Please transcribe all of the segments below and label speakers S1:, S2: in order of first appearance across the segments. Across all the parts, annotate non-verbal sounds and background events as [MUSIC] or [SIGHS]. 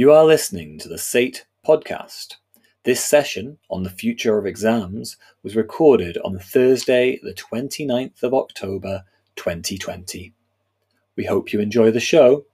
S1: You are listening to the SATE podcast. This session on the future of exams was recorded on Thursday, the 29th of October 2020. We hope you enjoy the show.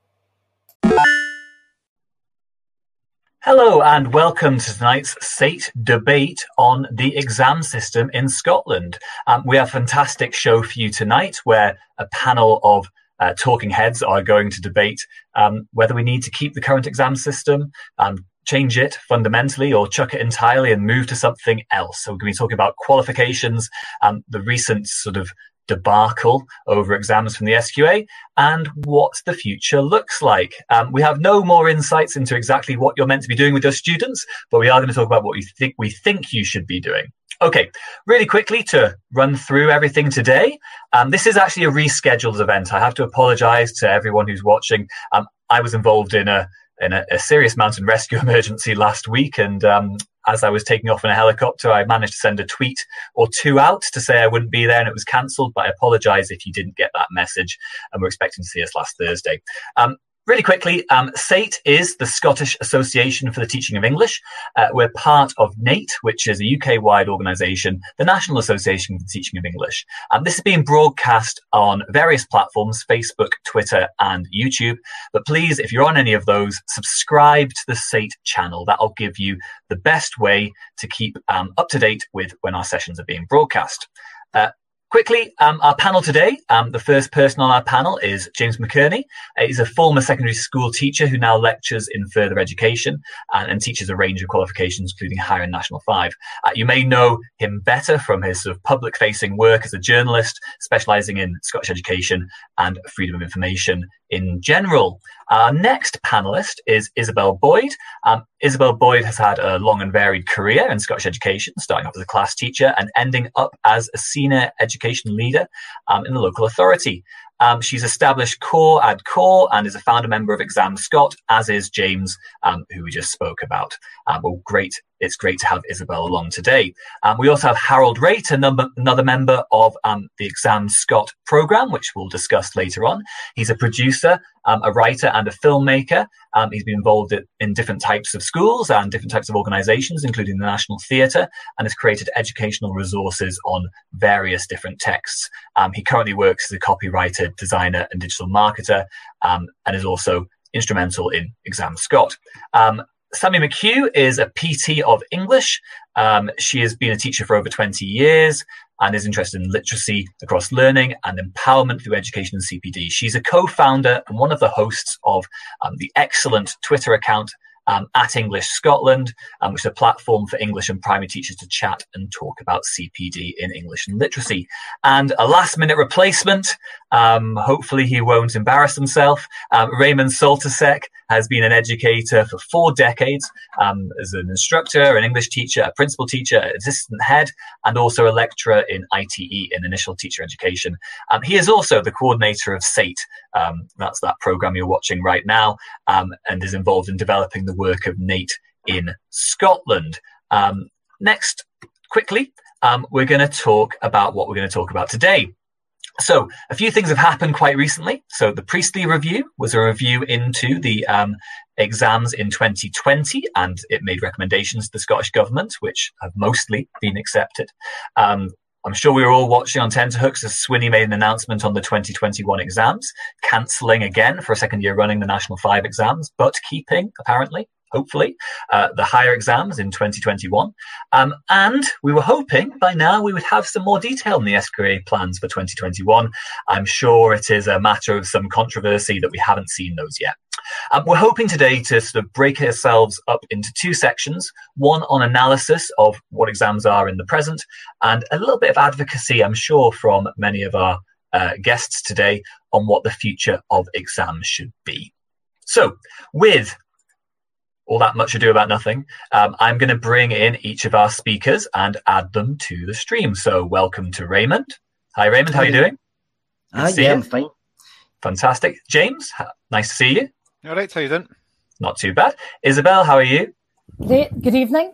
S1: Hello, and welcome to tonight's SATE debate on the exam system in Scotland. Um, we have a fantastic show for you tonight where a panel of uh, talking heads are going to debate um, whether we need to keep the current exam system, um, change it fundamentally, or chuck it entirely and move to something else. So we're going to be talking about qualifications, um, the recent sort of debacle over exams from the SQA and what the future looks like. Um, we have no more insights into exactly what you're meant to be doing with your students, but we are going to talk about what you think we think you should be doing. Okay, really quickly to run through everything today. Um, this is actually a rescheduled event. I have to apologize to everyone who's watching. Um, I was involved in a in a, a, serious mountain rescue [LAUGHS] emergency last week, and um, as I was taking off in a helicopter, I managed to send a tweet or two out to say I wouldn't be there, and it was cancelled. But I apologise if you didn't get that message, and we're expecting to see us last Thursday. Um, Really quickly, um, SATE is the Scottish Association for the Teaching of English. Uh, we're part of NATE, which is a UK wide organisation, the National Association for the Teaching of English. Um, this is being broadcast on various platforms Facebook, Twitter, and YouTube. But please, if you're on any of those, subscribe to the SATE channel. That'll give you the best way to keep um, up to date with when our sessions are being broadcast. Uh, Quickly, um, our panel today, um, the first person on our panel is James McEnaney. Uh, he's a former secondary school teacher who now lectures in further education and, and teaches a range of qualifications, including Higher and National 5. Uh, you may know him better from his sort of public facing work as a journalist, specializing in Scottish education and freedom of information in general. Our next panelist is Isabel Boyd. Um, Isabel Boyd has had a long and varied career in Scottish education, starting off as a class teacher and ending up as a senior education leader um, in the local authority. Um, she's established Cor Ad Cor and is a founder member of Exam Scot, as is James, um, who we just spoke about. Um, well, great. It's great to have Isabel along today. Um, we also have Harold Raitt, number, another member of um, the Exam Scot program, which we'll discuss later on. He's a producer, um, a writer, and a filmmaker. he's been involved in different types of schools and different types of organizations, including the National Theatre, and has created educational resources on various different texts. he currently works as a copywriter designer, and digital marketer, um, and is also instrumental in Exam Scot. Um, Sammy McHugh is a PT of English. Um, she has been a teacher for over 20 years and is interested in literacy across learning and empowerment through education and CPD. She's a co-founder and one of the hosts of um, the excellent Twitter account um, at English Scotland, um, which is a platform for English and primary teachers to chat and talk about CPD in English and literacy. And a last minute replacement, um, hopefully he won't embarrass himself. Um, Raymond Soltysek has been an educator for four decades um, as an instructor, an English teacher, a principal teacher, assistant head, and also a lecturer in ITE in initial teacher education. Um, he is also the coordinator of SATE, that's that program you're watching right now, and is involved in developing the work of NATE in Scotland. Um, next, quickly, um, we're going to talk about what we're going to talk about today. So, a few things have happened quite recently. So, the Priestley Review was a review into the um, exams in 2020, and it made recommendations to the Scottish Government, which have mostly been accepted. Um, I'm sure we were all watching on tenterhooks as Swinney made an announcement on the 2021 exams, cancelling again for a second year running the National 5 exams, but keeping, apparently, hopefully, uh, the higher exams in 2021. Um, and we were hoping by now we would have some more detail on the SQA plans for 2021. I'm sure it is a matter of some controversy that we haven't seen those yet. Um, we're hoping today to sort of break ourselves up into two sections one on analysis of what exams are in the present, and a little bit of advocacy, I'm sure, from many of our uh, guests today on what the future of exams should be. So, with all that much ado about nothing, um, I'm going to bring in each of our speakers and add them to the stream. So, welcome to Raymond. Hi, Raymond. How are you doing?
S2: Uh, yeah, you. I'm fine.
S1: Fantastic. James, nice to see you.
S3: All right, how you doing?
S1: Not too bad. Isabel, how are you?
S4: Great. Good evening.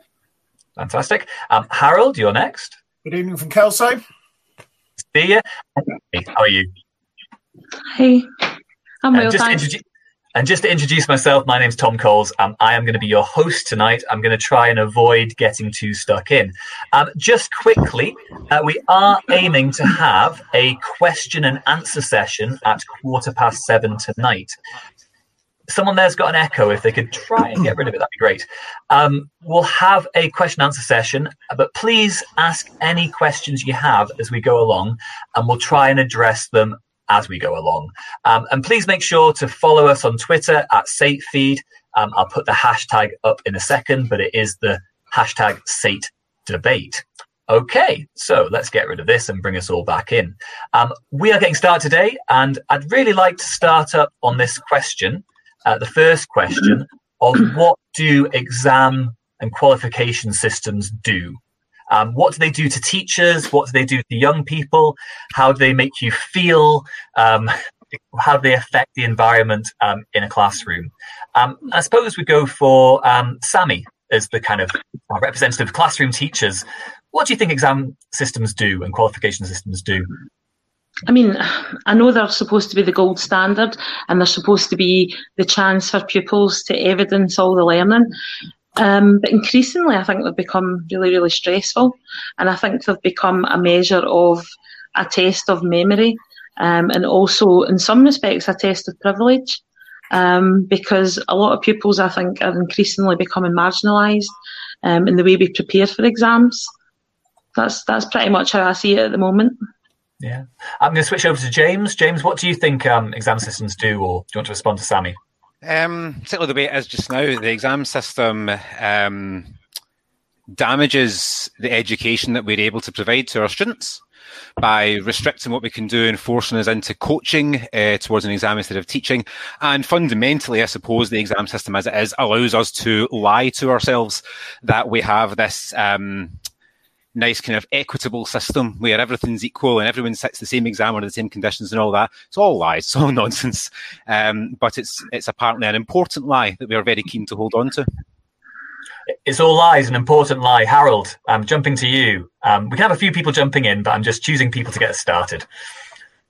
S1: Fantastic. Um, Harold, you're next.
S5: Good evening from Kelso.
S1: See you. How are you?
S6: Hi. I'm uh, well, thanks. Introdu-
S1: And just to introduce myself, my name's Tom Coles. Um, I am going to be your host tonight. I'm going to try and avoid getting too stuck in. Um, just quickly, uh, we are aiming to have a question and answer session at quarter past seven tonight. Someone there's got an echo. If they could try and get rid of it, that'd be great. Um, we'll have a question and answer session, but please ask any questions you have as we go along, and we'll try and address them as we go along. Um, and please make sure to follow us on Twitter at SateFeed. Um, I'll put the hashtag up in a second, but it is the hashtag Sate Debate. Okay, so let's get rid of this and bring us all back in. Um, we are getting started today, and I'd really like to start up on this question, uh, the first question of what do exam and qualification systems do? Um, what do they do to teachers? What do they do to young people? How do they make you feel? Um, [LAUGHS] how do they affect the environment um, in a classroom? Um, I suppose we go for um, Sammy as the kind of representative of classroom teachers. What do you think exam systems do and qualification systems do?
S3: I mean, I know they're supposed to be the gold standard and they're supposed to be the chance for pupils to evidence all the learning. Um, but increasingly, I think they've become really, really stressful. And I think they've become a measure of a test of memory um, and also, in some respects, a test of privilege. Um, because a lot of pupils, I think, are increasingly becoming marginalised um, in the way we prepare for exams. That's that's pretty much how I see it at the moment.
S1: Yeah, I'm going to switch over to James. James, what do you think um, exam systems do, or do you want to respond to Sammy?
S4: Um, certainly, the way it is just now, the exam system um, damages the education that we're able to provide to our students by restricting what we can do and forcing us into coaching uh, towards an exam instead of teaching. And fundamentally, I suppose the exam system as it is allows us to lie to ourselves that we have this um, nice kind of equitable system where everything's equal and everyone sits the same exam under the same conditions and all that. It's all lies, it's all [LAUGHS] nonsense. Um, but it's it's apparently an important lie that we are very keen to hold on to.
S1: It's all lies, an important lie. Harold, I'm jumping to you. Um, we can have a few people jumping in, but I'm just choosing people to get started.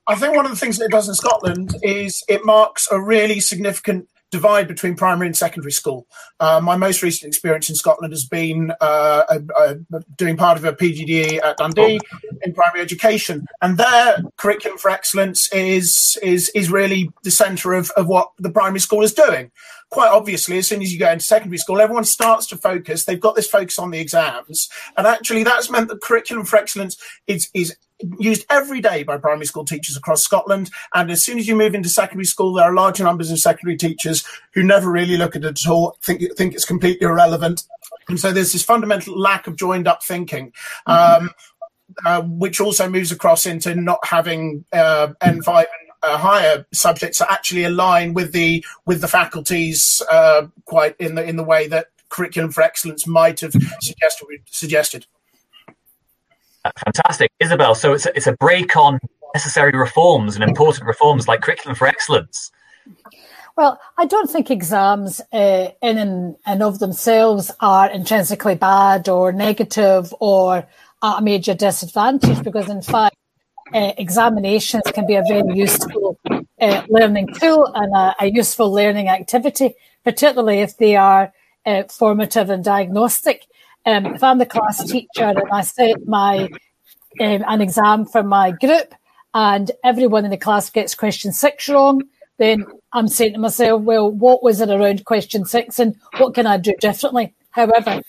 S5: I think one of the things that it does in Scotland is it marks a really significant divide between primary and secondary school. Uh, my most recent experience in Scotland has been uh, doing part of a PGDE at Dundee in primary education, and their curriculum for excellence is is is really the centre of, of what the primary school is doing. Quite obviously, as soon as you go into secondary school, everyone starts to focus. They've got this focus on the exams, and actually, that's meant that curriculum for excellence is is used every day by primary school teachers across Scotland. And as soon as you move into secondary school, there are large numbers of secondary teachers who never really look at it at all, think, think it's completely irrelevant. And so there's this fundamental lack of joined up thinking. Um, uh, which also moves across into not having uh, N5 and uh, higher subjects that actually align with the with the faculties uh, quite in the in the way that curriculum for excellence might have suggested suggested.
S1: Fantastic, Isabel. So it's a, it's a break on necessary reforms and important reforms like curriculum for excellence.
S6: Well, I don't think exams uh, in and and, of themselves are intrinsically bad or negative or at a major disadvantage because, in fact, uh, examinations can be a very useful uh, learning tool and a, a, useful learning activity, particularly if they are uh, formative and diagnostic. Um, if I'm the class teacher and I set my um, an exam for my group and everyone in the class gets question six wrong, then I'm saying to myself, well, what was it around question six and what can I do differently? However,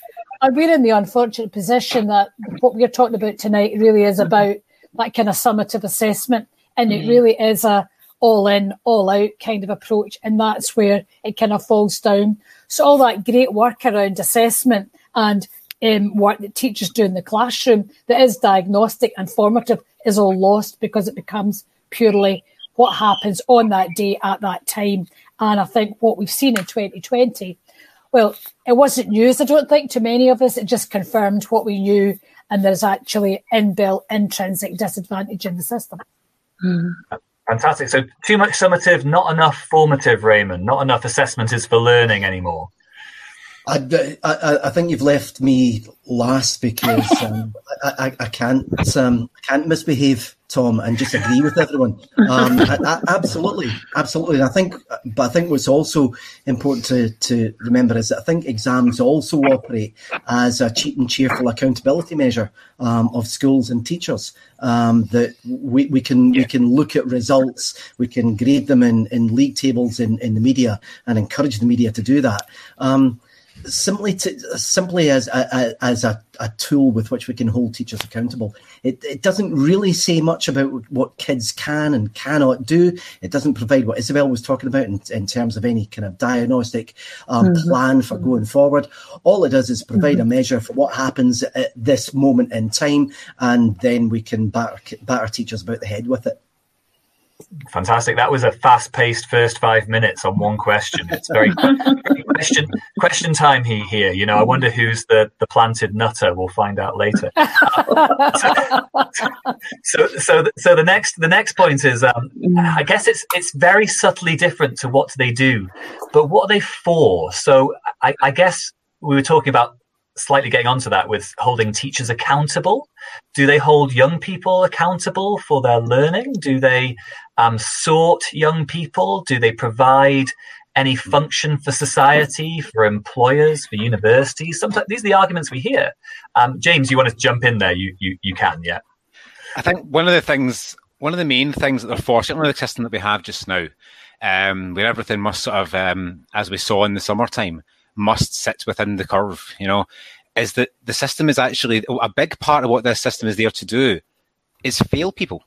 S6: we're in the unfortunate position that what we're talking about tonight really is about that kind of summative assessment. And it mm-hmm. really is a all in, all out kind of approach. And that's where it kind of falls down. So all that great work around assessment and um, work that teachers do in the classroom that is diagnostic and formative is all lost because it becomes purely what happens on that day at that time. And I think what we've seen in 2020, well, it wasn't news, I don't think, to many of us. It just confirmed what we knew, and there's actually inbuilt intrinsic disadvantage in the system.
S1: Mm-hmm. Fantastic. So, too much summative, not enough formative, Raymond. Not enough assessment is for learning anymore.
S2: I, I, I, think you've left me last because um, I, I, I can't um, I can't misbehave, Tom, and just agree with everyone. Um, absolutely, absolutely. And I think, but I think what's also important to, to remember is that I think exams also operate as a cheap and cheerful accountability measure um, of schools and teachers. Um, that we, we can yeah. we can look at results, we can grade them in, in league tables in, in the media, and encourage the media to do that. Simply to simply as a, as a, a tool with which we can hold teachers accountable. It, it doesn't really say much about what kids can and cannot do. It doesn't provide what Isabel was talking about in, in terms of any kind of diagnostic um, mm-hmm. plan for going forward. All it does is provide mm-hmm. a measure for what happens at this moment in time, and then we can batter, batter teachers about the head with it.
S1: Fantastic. That was a fast-paced first five minutes on one question. It's very [LAUGHS] question question time here. You know, I wonder who's the the planted nutter. We'll find out later. [LAUGHS] so, so, so the next the next point is, um, I guess it's it's very subtly different to what they do, but what are they for? So, I, I guess we were talking about slightly getting onto that with holding teachers accountable. Do they hold young people accountable for their learning? Do they um, sort young people? Do they provide any function for society, for employers, for universities? Sometimes these are the arguments we hear. Um, James, you want to jump in there? You you you can, yeah.
S4: I think one of the things, one of the main things that they're fortunate with the system that we have just now, um, where everything must sort of, um, as we saw in the summertime, must sit within the curve. You know, is that the system is actually a big part of what this system is there to do is fail people.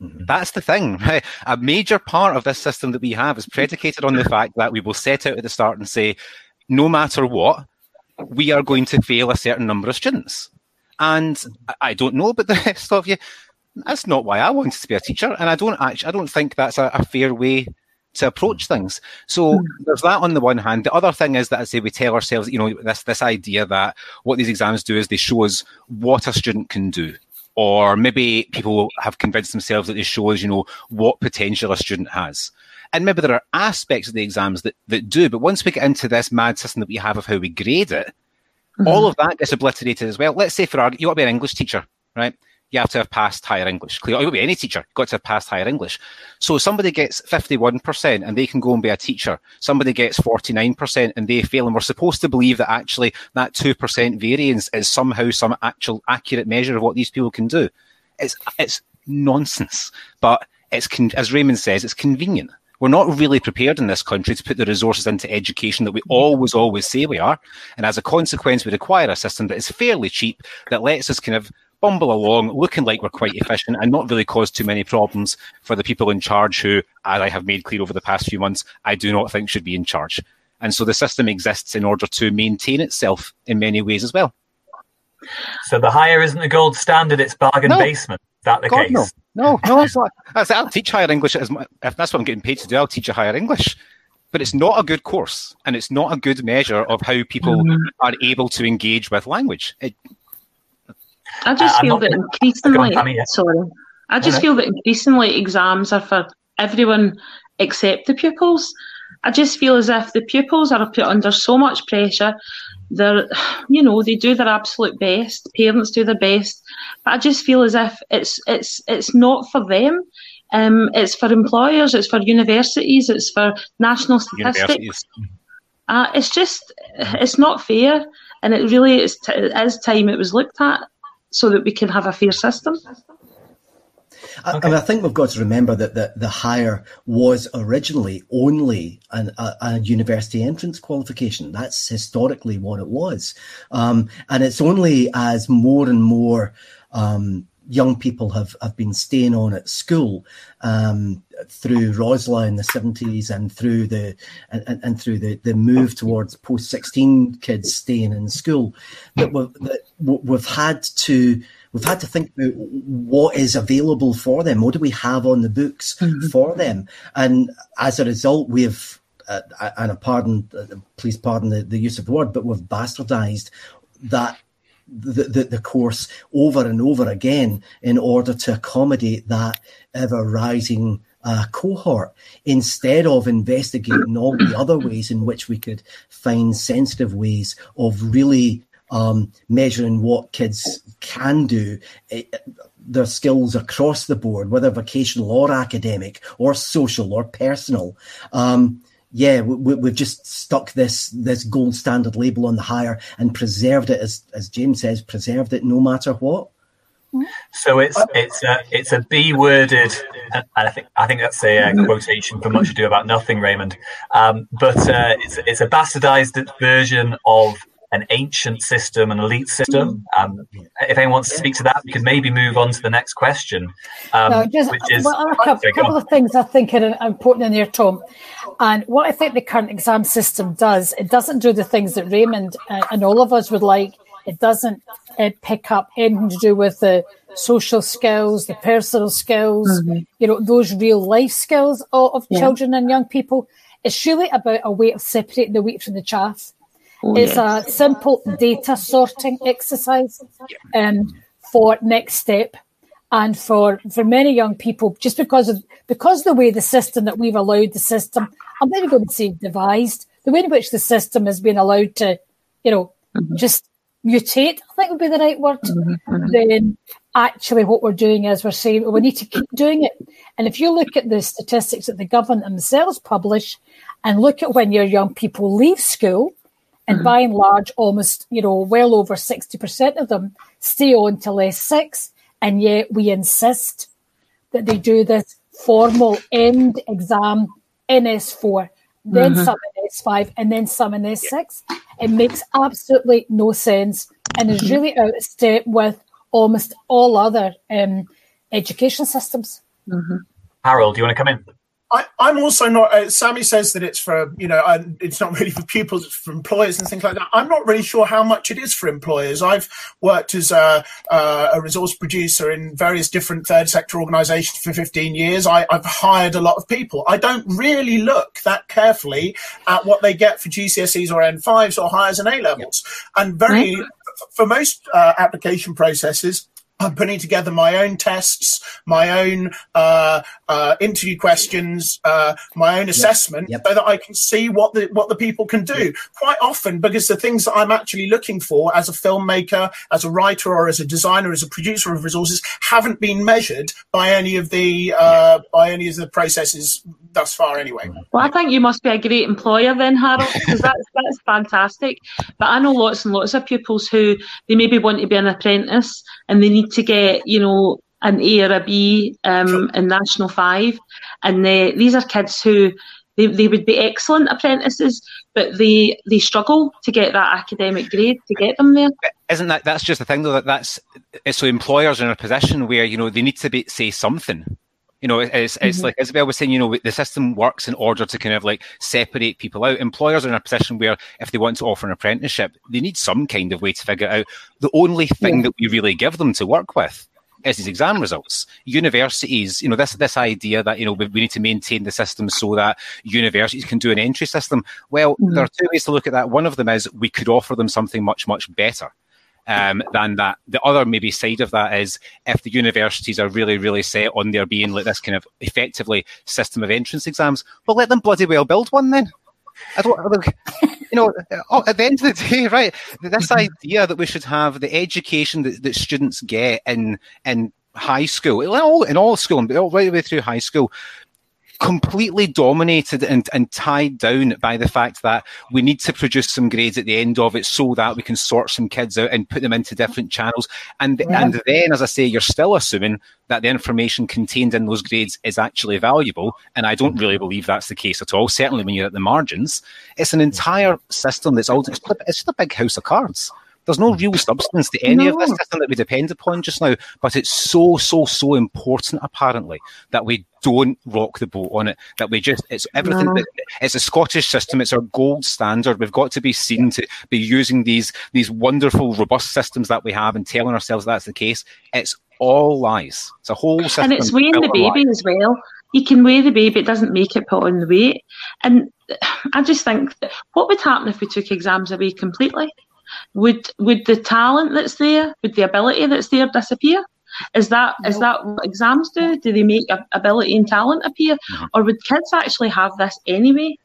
S4: Mm-hmm. That's the thing. [LAUGHS] Right? A major part of this system that we have is predicated on the [LAUGHS] fact that we will set out at the start and say, no matter what, we are going to fail a certain number of students. And I don't know about the [LAUGHS] rest of you. That's not why I wanted to be a teacher, and I don't actually. I don't think that's a, a fair way to approach things. So hmm. there's that on the one hand. The other thing is that I say we tell ourselves, you know, this this idea that what these exams do is they show us what a student can do or maybe people have convinced themselves that they show us, you know, what potential a student has. And maybe there are aspects of the exams that, that do, but once we get into this mad system that we have of how we grade it, mm-hmm. all of that gets obliterated as well. Let's say for our, you want to be an English teacher, right? You have to have passed higher English. Clearly, it would be any teacher, got to have passed higher English. So somebody gets 51% and they can go and be a teacher. Somebody gets 49% and they fail. And we're supposed to believe that actually that 2% variance is somehow some actual accurate measure of what these people can do. It's, it's nonsense. But it's, as Raymond says, it's convenient. We're not really prepared in this country to put the resources into education that we always, always say we are. And as a consequence, we require a system that is fairly cheap, that lets us kind of bumble along, looking like we're quite efficient and not really cause too many problems for the people in charge who, as I have made clear over the past few months, I do not think should be in charge. And so the system exists in order to maintain itself in many ways as well.
S1: So the higher isn't the gold standard; it's bargain no. basement. Is that the God, case?
S4: No, no, no. That's not. That's, I'll teach higher English as my, if that's what I'm getting paid to do. I'll teach a higher English, but it's not a good course, and it's not a good measure of how people mm. are able to engage with language. It,
S3: I just uh, feel that increasingly, sorry, I just feel that increasingly exams are for everyone except the pupils. I just feel as if the pupils are put under so much pressure. They're, you know, they do their absolute best. Parents do their best, but I just feel as if it's it's it's not for them. Um, it's for employers. It's for universities. It's for national statistics. Uh, it's just it's not fair, and it really is, t- it is time it was looked at so that we can have a fair system.
S2: I, okay. I, mean, I think we've got to remember that the, the higher was originally only an, a, a, university entrance qualification. That's historically what it was. Um, and it's only as more and more um, young people have, have been staying on at school um, through ROSLA in the 70s and through the and, and through the, the move towards post 16 kids staying in school that we've, that we've had to we've had to think about what is available for them what do we have on the books mm-hmm. for them and as a result we've uh, and a pardon uh, please pardon the, the use of the word but we've bastardized that the, the, the, course over and over again in order to accommodate that ever rising uh, cohort instead of investigating all the other ways in which we could find sensitive ways of really um, measuring what kids can do, it, eh, their skills across the board, whether vocational or academic or social or personal. Um, yeah, we, have just stuck this this gold standard label on the Higher and preserved it, as as James says, preserved it no matter what.
S1: So it's it's a it's a B worded, and I think I think that's a, uh, quotation from Much Ado About Nothing, Raymond. Um, but uh, it's it's a bastardized version of an ancient system, an elite system. Um, if anyone wants to speak to that, we could maybe move on to the next question. Um,
S6: no, just, which is, well, a couple, couple of things I think are important in there, Tom. And what I think the current exam system does, it doesn't do the things that Raymond uh, and all of us would like. It doesn't uh, pick up anything to do with the social skills, the personal skills, mm-hmm. you know, those real life skills of, of yeah. children and young people. It's really about a way of separating the wheat from the chaff. Oh, it's yes. a simple data sorting exercise um, for next step and for for many young people just because of because the way the system that we've allowed the system i'm never going to say devised the way in which the system has been allowed to you know mm-hmm. just mutate i think would be the right word mm-hmm. mm-hmm. then actually what we're doing is we're saying well, we need to keep doing it and if you look at the statistics that the government themselves publish and look at when your young people leave school and mm-hmm. by and large almost you know well over 60% of them stay on till S6 and yet we insist that they do this formal end exam in S4, then mm-hmm. some in S5, and then some in S6. It makes absolutely no sense and is really out of step with almost all other um, education systems.
S1: Mm-hmm. Harold, do you want to come in?
S5: I, am also not. Uh, Sammy says that it's for you know, uh, it's not really for pupils, it's for employers and things like that. I'm not really sure how much it is for employers. I've worked as a, uh, a resource producer in various different third sector organisations for 15 years. I, have hired a lot of people. I don't really look that carefully at what they get for GCSEs or N5s or Highers and A levels, and very. Right. For most uh, application processes, I'm putting together my own tests, my own uh, uh, interview questions, uh, my own assessment, yep, yep. so that I can see what the what the people can do. Yep. Quite often, because the things that I'm actually looking for as a filmmaker, as a writer, or as a designer, as a producer of resources, haven't been measured by any of the uh, by any of the processes thus far. Anyway.
S3: Well, I think you must be a great employer then, Harold, because that's [LAUGHS] that's fantastic. But I know lots and lots of pupils who they maybe want to be an apprentice and they need to get, you know, an A or a B um, in National 5. And they, these are kids who they, they would be excellent apprentices, but they they struggle to get that academic grade to get them there.
S4: Isn't that that's just the thing though that that's so employers are in a position where you know they need to be say something. You know, it's it's mm-hmm. like Isabel was saying. You know, the system works in order to kind of like separate people out. Employers are in a position where if they want to offer an apprenticeship, they need some kind of way to figure out. The only thing yeah. that we really give them to work with is these exam results. Universities, you know, this this idea that you know we, we need to maintain the system so that universities can do an entry system. Well, mm-hmm. there are two ways to look at that. One of them is we could offer them something much much better. Um, than that. The other maybe side of that is if the universities are really, really set on there being like this kind of effectively system of entrance exams, well, let them bloody well build one then. I don't, you know, [LAUGHS] oh, at the end of the day, [LAUGHS] right? This mm-hmm. idea that we should have the education that, that students get in in high school, in all, in all school, all right the way through high school, completely dominated and, and tied down by the fact that we need to produce some grades at the end of it so that we can sort some kids out and put them into different channels. And yeah. and then, as I say, you're still assuming that the information contained in those grades is actually valuable. And I don't really believe that's the case at all. Certainly when you're at the margins, it's an mm-hmm. entire system that's all it's just a big house of cards. There's no real substance to any no. of this system that we depend upon just now, but it's so, so, so important, apparently, that we don't rock the boat on it. That we just, it's everything. No. It's a Scottish system. It's our gold standard. We've got to be seen to be using these, these wonderful, robust systems that we have and telling ourselves that's the case. It's all lies. It's a whole system.
S3: And it's weighing the baby lies. as well. You can weigh the baby, it doesn't make it put on the weight. And [SIGHS] I just think, what would happen if we took exams away completely? Would would the talent that's there, would the ability that's there disappear? Is that no. is that what exams do? Do they make ability and talent appear, mm-hmm. or would kids actually have this anyway?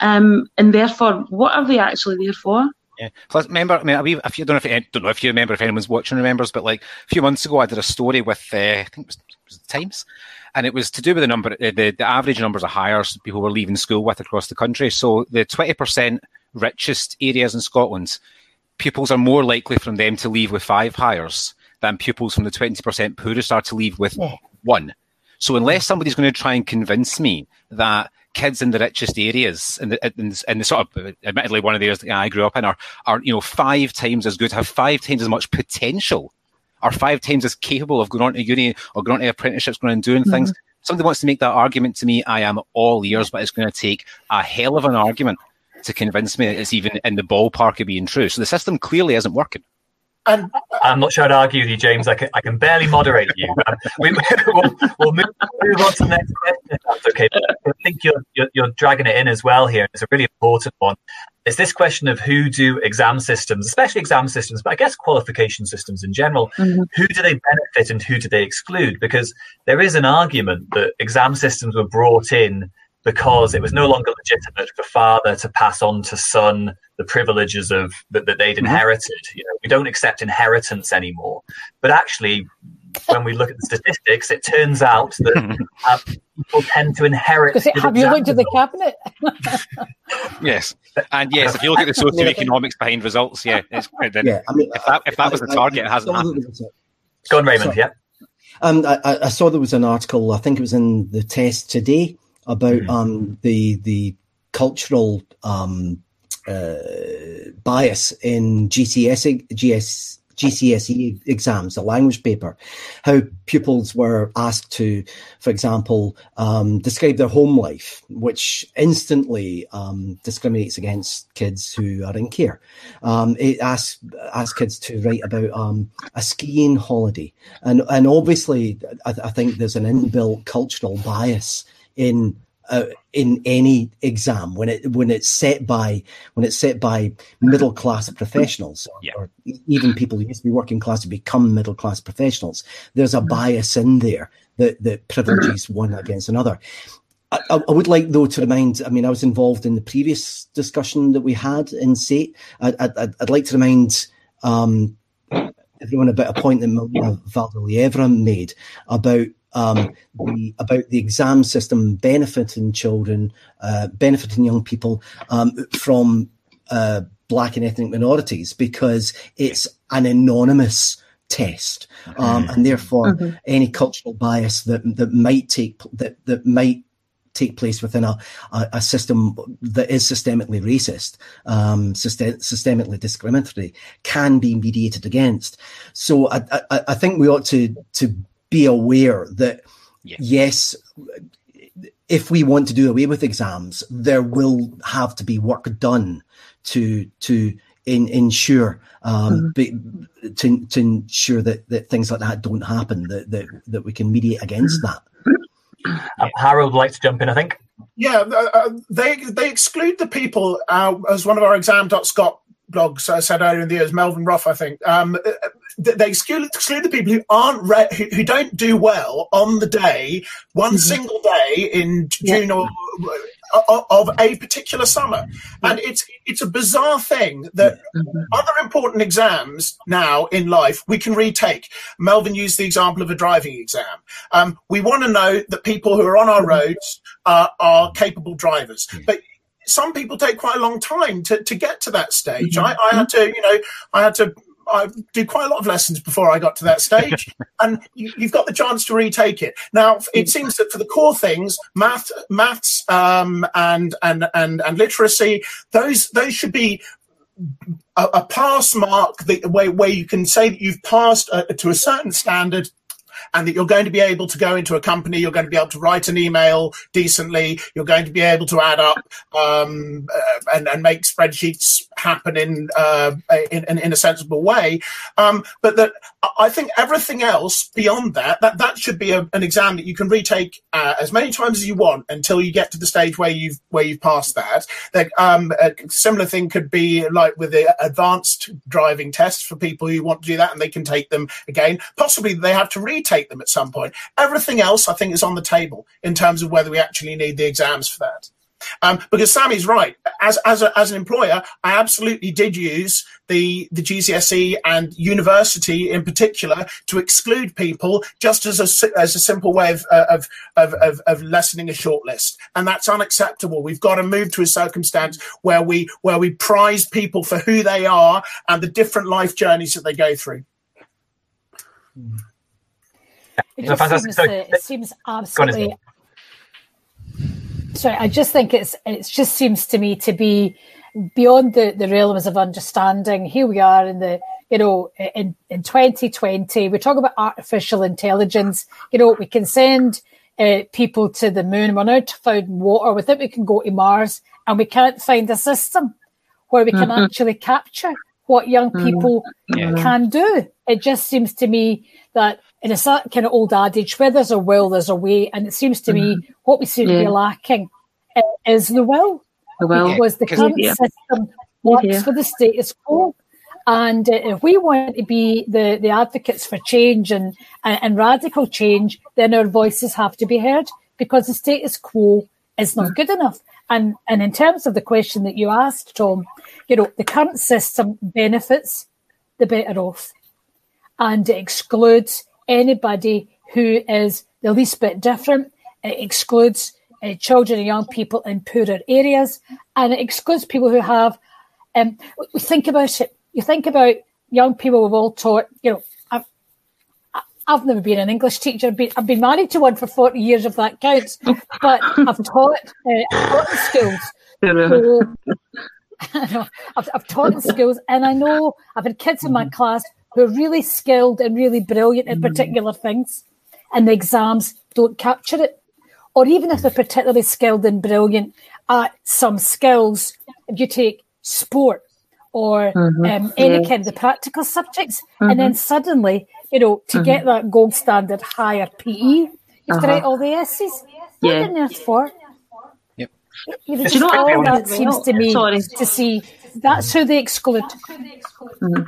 S3: Um, and therefore, what are they actually there for?
S4: Yeah. Plus, remember, I mean, if you don't know if don't know if you remember if anyone's watching remembers, but like a few months ago, I did a story with uh, I think it was, it was the Times, and it was to do with the number, the, the average numbers of Highers people were leaving school with across the country. So the twenty percent richest areas in Scotland, pupils are more likely from them to leave with five Highers than pupils from the twenty percent poorest are to leave with yeah. one. So unless somebody's going to try and convince me that kids in the richest areas and the, in, in the sort of admittedly one of the areas that I grew up in are are you know five times as good, have five times as much potential, are five times as capable of going on to uni or going on to apprenticeships, going and doing mm-hmm. things. Somebody wants to make that argument to me, I am all ears, but it's going to take a hell of an argument to convince me that it's even in the ballpark of being true. So the system clearly isn't working.
S1: And I'm not sure I'd argue with you, James. I can, I can barely moderate you. Um, we, [LAUGHS] will we'll move, move, on to the next question that's okay. I think you're, you're, you're dragging it in as well here. It's a really important one. It's this question of who do exam systems, especially exam systems, but I guess qualification systems in general, mm-hmm. who do they benefit and who do they exclude? Because there is an argument that exam systems were brought in because it was no longer legitimate for father to pass on to son the privileges of that, that they'd mm-hmm. inherited. You know, we don't accept inheritance anymore. But actually, when we look at the statistics, it turns out that uh, [LAUGHS] people tend to inherit.
S6: have you looked at the cabinet? [LAUGHS]
S4: yes, and yes, if you look at the [LAUGHS] socioeconomics behind results, yeah, it's, yeah I mean, if that if that I, was the target, I, it hasn't happened.
S1: Go on, Raymond. yeah.
S2: Um, I, I, saw there was an article. I think it was in the TES today about mm. um, the the cultural um, uh, bias in GCSE, GS, GCSE exams, the language paper, how pupils were asked to, for example, um, describe their home life, which instantly um, discriminates against kids who are in care. Um, it asks, asks kids to write about um, a skiing holiday. And, and obviously, I, I think there's an inbuilt cultural bias in uh, in any exam when it when it's set by when it's set by middle class professionals or, yeah. or, even people who used to be working class to become middle class professionals. There's a bias in there that that privileges one against another. I, I, would like though to remind. I mean, I was involved in the previous discussion that we had in SATE. I'd, I'd, I'd like to remind um, everyone about a point that Milena Valdelievra made about um, the, about the exam system benefiting children, uh, benefiting young people um, from uh, black and ethnic minorities because it's an anonymous test, um, and therefore mm-hmm. any cultural bias that that might take that that might take place within a, a, a system that is systemically racist, um, system, systemically discriminatory, can be mediated against. So I, I, I think we ought to to be aware that yeah. yes, if we want to do away with exams, there will have to be work done to to in, ensure um, mm-hmm. be, to, to ensure that, that things like that don't happen. That that, that we can mediate against
S1: that. Uh, Harold would like to jump in, I think.
S5: Yeah, uh, uh they they exclude the people uh, as one of our exam.scot blogs I said earlier in the year, Melvin Roth, I think. Um, uh, they exclude, exclude the people who aren't re- who, who, don't do well on the day, one mm-hmm. single day in June yeah. or uh, of a particular summer, and it's it's a bizarre thing that mm-hmm. other important exams now in life we can retake. Melvin used the example of a driving exam. Um, we want to know that people who are on our mm-hmm. roads uh, are capable drivers, but some people take quite a long time to, to get to that stage. Mm-hmm. I, I, had to, you know, I had to I did quite a lot of lessons before I got to that stage, [LAUGHS] and you, have got the chance to retake it. Now, it seems that for the core things, math, maths, um, and and and and literacy, those those should be a, a pass mark the, where, where you can say that you've passed uh, to a certain standard and that you're going to be able to go into a company, you're going to be able to write an email decently, you're going to be able to add up um, uh, and, and, make spreadsheets happen in, uh, in, in, a sensible way. Um, but that I think everything else beyond that, that, that should be a, an exam that you can retake uh, as many times as you want until you get to the stage where you've where you've passed that. that um, a similar thing could be like with the advanced driving tests for people who want to do that, and they can take them again. Possibly they have to retake take them at some point. Everything else, I think, is on the table in terms of whether we actually need the exams for that. Um, because Sammy's right. As as a, as an employer, I absolutely did use the the GCSE and university in particular to exclude people just as a as a simple way of of of, of, of lessening a shortlist, and that's unacceptable. We've got to move to a circumstance where we where we prize people for who they are and the different life journeys that they go through.
S6: It, just seems, it seems absolutely sorry, I just think it's it just seems to me to be beyond the, the realms of understanding. Here we are in the you know in in 2020. We talk about artificial intelligence. You know we can send uh, people to the moon. We're now found water. We think we can go to Mars, and we can't find a system where we can mm-hmm. actually capture what young mm-hmm. people mm-hmm. can do. It just seems to me that in a certain kind of old adage, where there's a will, there's a way. And it seems to mm-hmm. me what we seem yeah. to be lacking is the will.
S3: The will
S6: was the current yeah. system works yeah. for the status quo. And uh, if we want to be the, the advocates for change and, and, and, radical change, then our voices have to be heard because the status quo is not mm. good enough. And, and in terms of the question that you asked, Tom, you know, the current system benefits the better off and it excludes anybody who is the least bit different. It excludes uh, children and young people in poorer areas, and it excludes people who have. Um, we think about it. You think about young people we've all taught. You know, I've, never been an English teacher. I've been, I've been married to one for forty years, if that counts. But I've taught, uh, I've taught in schools. So, [LAUGHS] I've, I've taught in schools, and I know I've had kids in my mm-hmm. class who are really skilled and really brilliant in mm. particular things, and the exams don't capture it. Or even if they're particularly skilled and brilliant at some skills, if you take sport or mm-hmm. um, any kind of practical subjects, mm-hmm. and then suddenly, you know, to mm-hmm. get that gold standard higher PE, you have uh-huh. to write all the essays. What yeah. on earth for?
S4: Yep.
S6: You know, just all that seems to me Sorry. to see that's who they exclude.
S3: Mm-hmm.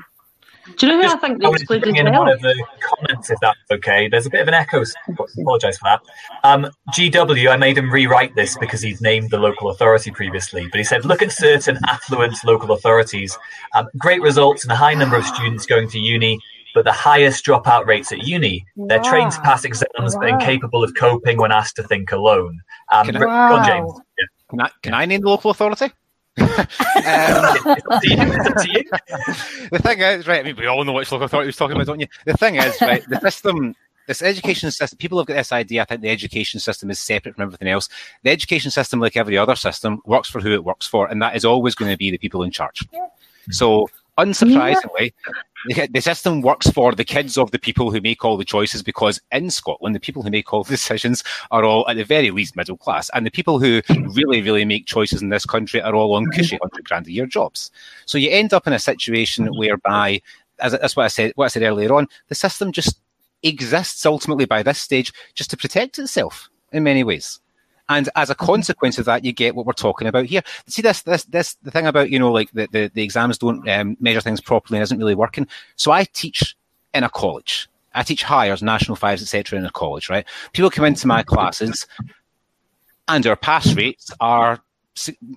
S3: Do you know who Just, I think they excluded
S1: in well? one of the comments, if that's okay. There's a bit of an echo. i Apologise for that. Um, GW, I made him rewrite this because he's named the local authority previously, but he said, look at certain affluent local authorities. Um, great results and a high number of students going to uni, but the highest dropout rates at uni. They're trained to pass exams, wow. but incapable of coping when asked to think alone. Um,
S4: can,
S1: I, wow.
S4: James. Yeah. Can, I, can I name the local authority? [LAUGHS] um, [LAUGHS] the thing is, right? I mean, we all know which local authority was talking about, don't you? The thing is, right? The system, this education system, people have got this idea. I think the education system is separate from everything else. The education system, like every other system, works for who it works for, and that is always going to be the people in charge. So, unsurprisingly, the, the system works for the kids of the people who make all the choices because in Scotland, the people who make all the decisions are all at the very least middle class. And the people who really, really make choices in this country are all on cushy 100 grand a year jobs. So you end up in a situation whereby, as that's what I said, what I said earlier on, the system just exists ultimately by this stage just to protect itself in many ways. And as a consequence of that, you get what we're talking about here. See this, this, this, the thing about, you know, like the, the, the exams don't um, measure things properly and isn't really working. So I teach in a college. I teach Highers, national fives, etc. in a college, right? People come into my classes and our pass rates are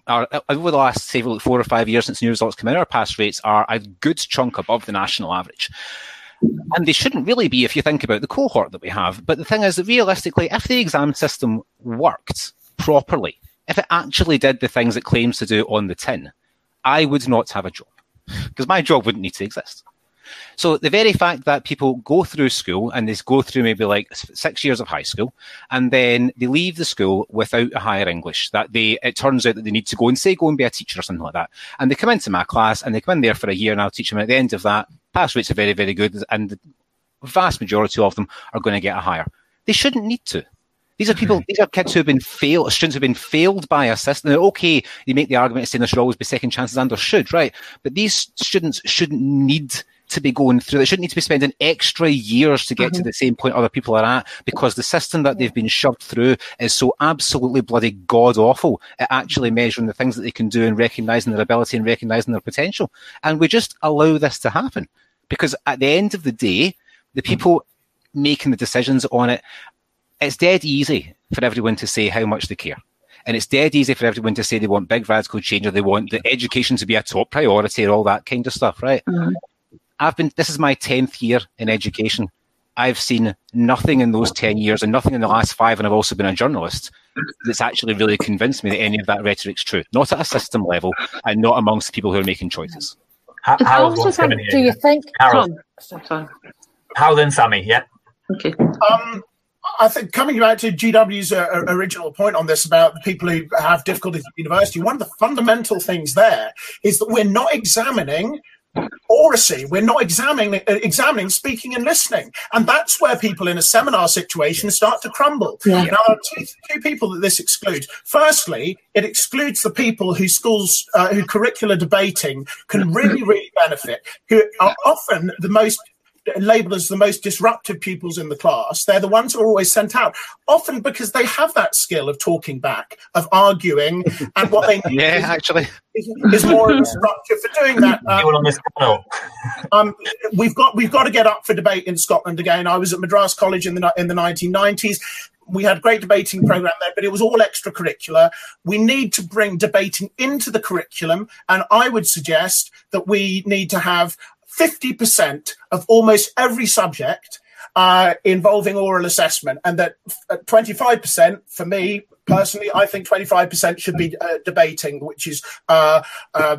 S4: are, over the last say four or five years since new results come in, our pass rates are a good chunk above the national average. And they shouldn't really be if you think about the cohort that we have. But the thing is that realistically, if the exam system worked properly, if it actually did the things it claims to do on the tin, I would not have a job because my job wouldn't need to exist. So the very fact that people go through school and they go through maybe like six years of high school and then they leave the school without a higher English, that they, it turns out that they need to go and say, go and be a teacher or something like that. And they come into my class and they come in there for a year and I'll teach them at the end of that. Pass rates are very, very good and the vast majority of them are going to get a higher. They shouldn't need to. These are people, these are kids who have been failed, students who have been failed by a system. Now, okay, you make the argument saying there should always be second chances and there should, right? But these students shouldn't need to be going through. They shouldn't need to be spending extra years to get mm-hmm. to the same point other people are at because the system that they've been shoved through is so absolutely bloody god awful at actually measuring the things that they can do and recognizing their ability and recognizing their potential. And we just allow this to happen because at the end of the day, the people making the decisions on it, it's dead easy for everyone to say how much they care. And it's dead easy for everyone to say they want big radical change or they want the education to be a top priority or all that kind of stuff, right? Mm-hmm. I've been, this is my 10th year in education. I've seen nothing in those 10 years and nothing in the last five, and I've also been a journalist that's actually really convinced me that any of that rhetoric's true. Not at a system level and not amongst people who are making choices.
S6: How, do you think?
S1: Harold. How then, Sammy? Yeah.
S3: Okay.
S5: Um, I think coming back to GW's uh, original point on this about the people who have difficulties at university, one of the fundamental things there is that we're not examining oracy. We're not examining uh, examining speaking and listening, and that's where people in a seminar situation start to crumble. Yeah. Now, there are two, two people that this excludes. Firstly, it excludes the people whose schools, uh, who curricular debating can really, really benefit, who are often the most labeled as the most disruptive pupils in the class, they're the ones who are always sent out, often because they have that skill of talking back, of arguing, and what they [LAUGHS]
S4: need yeah, is, actually
S5: is, is more of a structure for doing that. [LAUGHS]
S1: Um, on this panel.
S5: um, we've got we've got to get up for debate in Scotland again. I was at Madras College in the in the 1990s we had a great debating program there, but it was all extracurricular. We need to bring debating into the curriculum, and I would suggest that we need to have 50% of almost every subject uh, involving oral assessment, and that 25% for me personally, I think 25% should be uh, debating, which is uh, uh,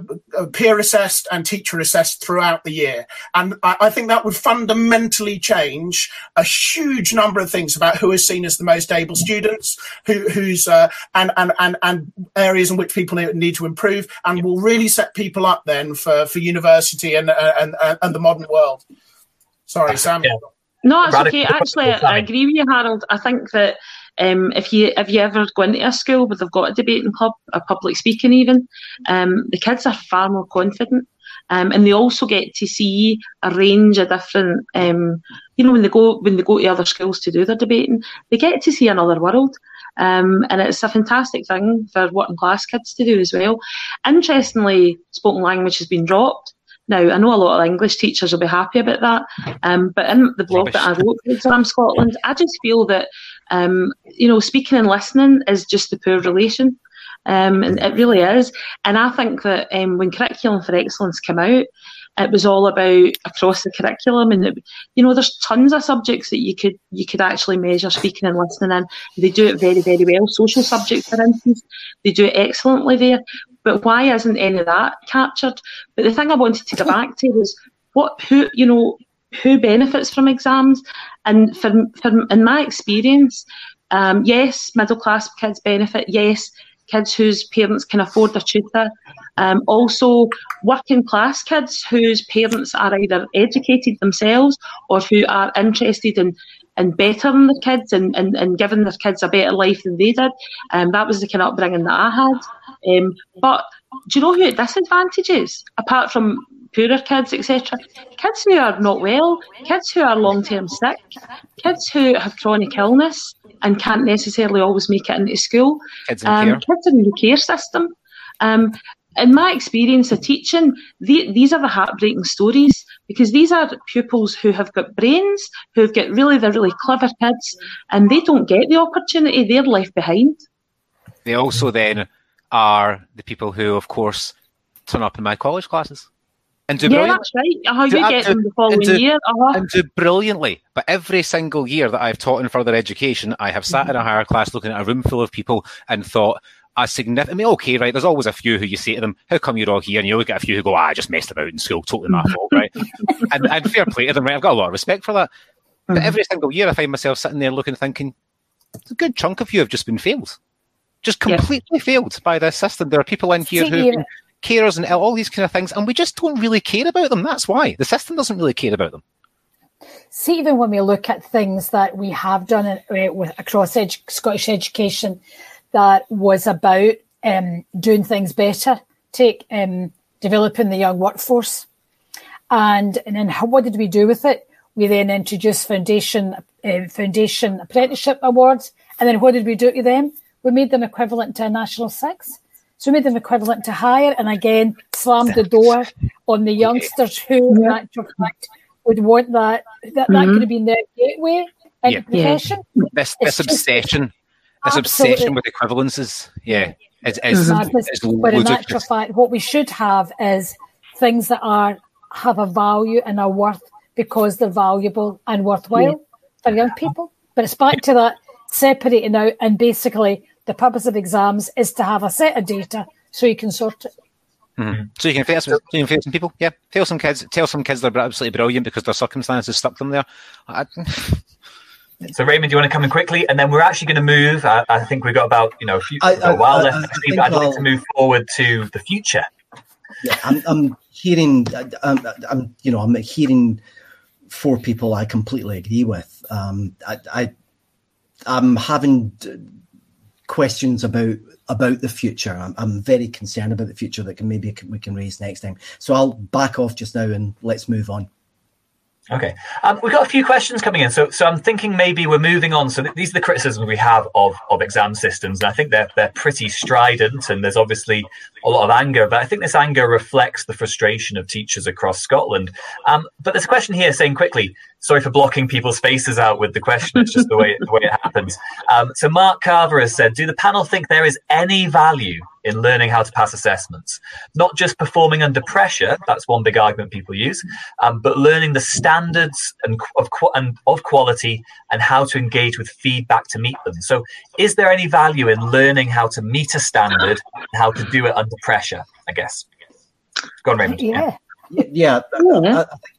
S5: peer assessed and teacher assessed throughout the year. And I, I, think that would fundamentally change a huge number of things about who is seen as the most able students, who, who's uh, and, and and and areas in which people need to improve, and will really set people up then for for university and and and the modern world. Sorry, Sam. Yeah.
S3: No, it's okay. Actually, I agree with you, Harold. I think that um, if you if you ever go into a school where they've got a debating club, a public speaking even, um, the kids are far more confident. Um, and they also get to see a range of different, um, you know, when they go when they go to other schools to do their debating, they get to see another world. Um, and it's a fantastic thing for working class kids to do as well. Interestingly, spoken language has been dropped. Now, I know a lot of English teachers will be happy about that, um, but in the blog Rubbish. that I wrote for Exam Scotland, I just feel that, um, you know, speaking and listening is just the poor relation. Um, and it really is. And I think that um, when Curriculum for Excellence came out, it was all about across the curriculum, and it, you know, there's tons of subjects that you could you could actually measure speaking and listening in. They do it very very well. Social subjects, for instance, they do it excellently there. But why isn't any of that captured? But the thing I wanted to go back to was what who you know who benefits from exams, and from from in my experience, um, yes, middle class kids benefit. Yes, kids whose parents can afford a tutor. Um, also, working class kids whose parents are either educated themselves or who are interested in and bettering their kids and, and, and giving their kids a better life than they did. Um, that was the kind of upbringing that I had. Um, but do you know who it disadvantages, apart from poorer kids, etc.? Kids who are not well, kids who are long term sick, kids who have chronic illness and can't necessarily always make it into school.
S4: Kids in, um,
S3: kids in the care system. Um, in my experience of teaching, the, these are the heartbreaking stories because these are pupils who have got brains, who've got really they're really clever kids, and they don't get the opportunity. They're left behind.
S4: They also then are the people who, of course, turn up in my college classes.
S3: And do yeah, that's right. Uh-huh, you get them the following year. Uh-huh.
S4: And do brilliantly. But every single year that I've taught in further education, I have sat mm-hmm. in a higher class looking at a room full of people and thought, a significant. I mean, okay, right. There's always a few who you say to them, "How come you're all here?" And you always get a few who go, ah, "I just messed about in school, totally my fault," right? [LAUGHS] and, and fair play to them, right? I've got a lot of respect for that. But mm-hmm. every single year, I find myself sitting there looking, thinking, a good chunk of you have just been failed, just completely yeah. failed by the system. There are people in here who carers and all these kind of things, and we just don't really care about them. That's why the system doesn't really care about them.
S6: See, even when we look at things that we have done uh, with across edu- Scottish education, that was about um, doing things better, take um, developing the young workforce. And, and then how, what did we do with it? We then introduced foundation uh, foundation apprenticeship awards. And then what did we do to them? We made them equivalent to a national six. So we made them equivalent to Higher, and again slammed the door on the youngsters who, in actual fact, would want that. That, mm-hmm. that could have been their gateway into yeah. profession.
S4: Yeah. This, this obsession this obsession with equivalences. Yeah. It's, it's,
S6: Madness, it's but in actual fact, what we should have is things that are have a value and are worth because they're valuable and worthwhile yeah. for young people. But it's back to that separating out and basically the purpose of exams is to have a set of data so you can sort it.
S4: Mm-hmm. So you can fail some, so you can fail some people, yeah. Tell some kids, tell some kids they're absolutely brilliant because their circumstances stuck them there. I, [LAUGHS]
S1: So Raymond, do you want to come in quickly, and then we're actually going to move. Uh, I think we've got about you know a, few, I, a while I, left. I, I, I'd like to move forward to the future.
S2: Yeah, I'm, I'm hearing. I'm, I'm, you know, I'm hearing four people I completely agree with. Um, I, I, I'm having questions about about the future. I'm, I'm very concerned about the future that can maybe we can raise next time. So I'll back off just now and let's move on.
S1: Okay, um, we've got a few questions coming in, so so I'm thinking maybe we're moving on. So th- these are the criticisms we have of of exam systems, and I think they're they're pretty strident, and there's obviously a lot of anger, but I think this anger reflects the frustration of teachers across Scotland. Um, but there's a question here saying quickly, sorry for blocking people's faces out with the question. It's just the way the way it happens. Um, so Mark Carver has said, do the panel think there is any value in learning how to pass assessments, not just performing under pressure? That's one big argument people use, um, but learning the standards and of and of quality and how to engage with feedback to meet them. So, is there any value in learning how to meet a standard and how to do it under pressure? I guess. Go on, Raymond.
S2: Yeah. Yeah. yeah. yeah. I, I think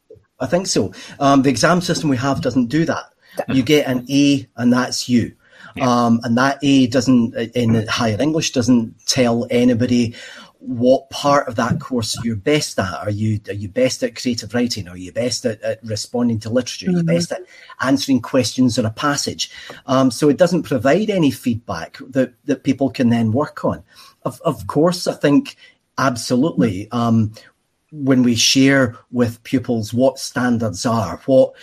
S2: so. Um, the exam system we have doesn't do that. You get an A, and that's you. Um, and that A doesn't, in higher English, doesn't tell anybody what part of that course you're best at. Are you are you best at creative writing? Are you best at, at responding to literature? Mm-hmm. Are you best at answering questions in a passage? Um, so it doesn't provide any feedback that, that people can then work on. Of, of course, I think absolutely. Um, when we share with pupils what standards are, what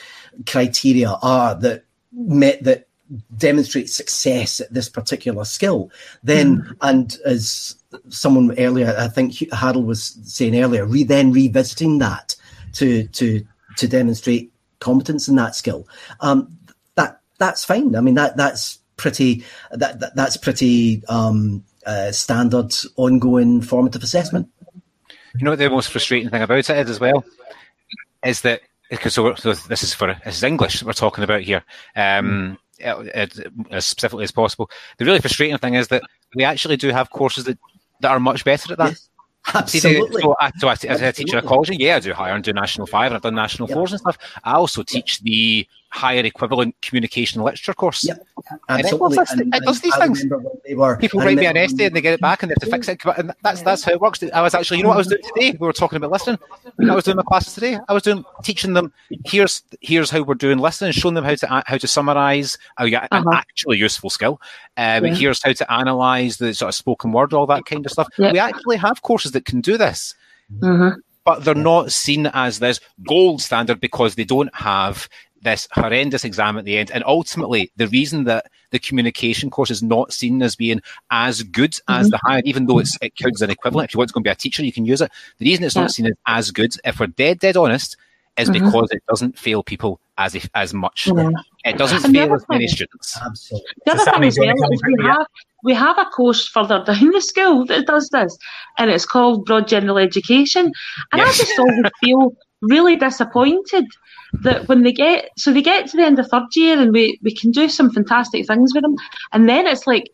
S2: criteria are that met that demonstrate success at this particular skill, then mm. and as someone earlier, I think Harold was saying earlier, re, then revisiting that to to to demonstrate competence in that skill. Um, that that's fine. I mean that that's pretty that, that that's pretty um, uh, standard ongoing formative assessment.
S4: You know what the most frustrating thing about it is as well is that because so, so, this is for this is English we're talking about here, um, mm. uh, uh, as specifically as possible. The really frustrating thing is that we actually do have courses that, that are much better at that. Yes.
S2: Absolutely.
S4: So, I, so I, as a teacher at college, yeah, I do higher and do national five, and I've done national yep. fours and stuff. I also teach the higher equivalent communication and literature course.
S2: Yeah, absolutely.
S4: It, and, it does these things. Were, People write me an essay and they get it back and they have to fix it. And that's that's how it works. I was actually, you know what I was doing today? We were talking about listening. I was doing my classes today. I was doing teaching them. Here's here's how we're doing listening, showing them how to how to summarize oh, yeah, uh-huh. an actually useful skill. Um, yeah. Here's how to analyze the sort of spoken word, all that kind of stuff. Yeah. We actually have courses that can do this.
S3: Mm-hmm
S4: but they're not seen as this gold standard because they don't have this horrendous exam at the end. And ultimately, the reason that the communication course is not seen as being as good mm-hmm. as the higher, even though it's, it counts as an equivalent. If you want to go and be a teacher, you can use it. The reason it's yeah. not seen as as good, if we're dead, dead honest, is mm-hmm. because it doesn't fail people as if, as much. Yeah. It doesn't and fail as many students.
S2: Absolutely.
S3: The other thing as is we have, we have a course further down the school that does this, and it's called Broad General Education. And yes. I just always feel really disappointed that when they get so they get to the end of third year and we we can do some fantastic things with them and then it's like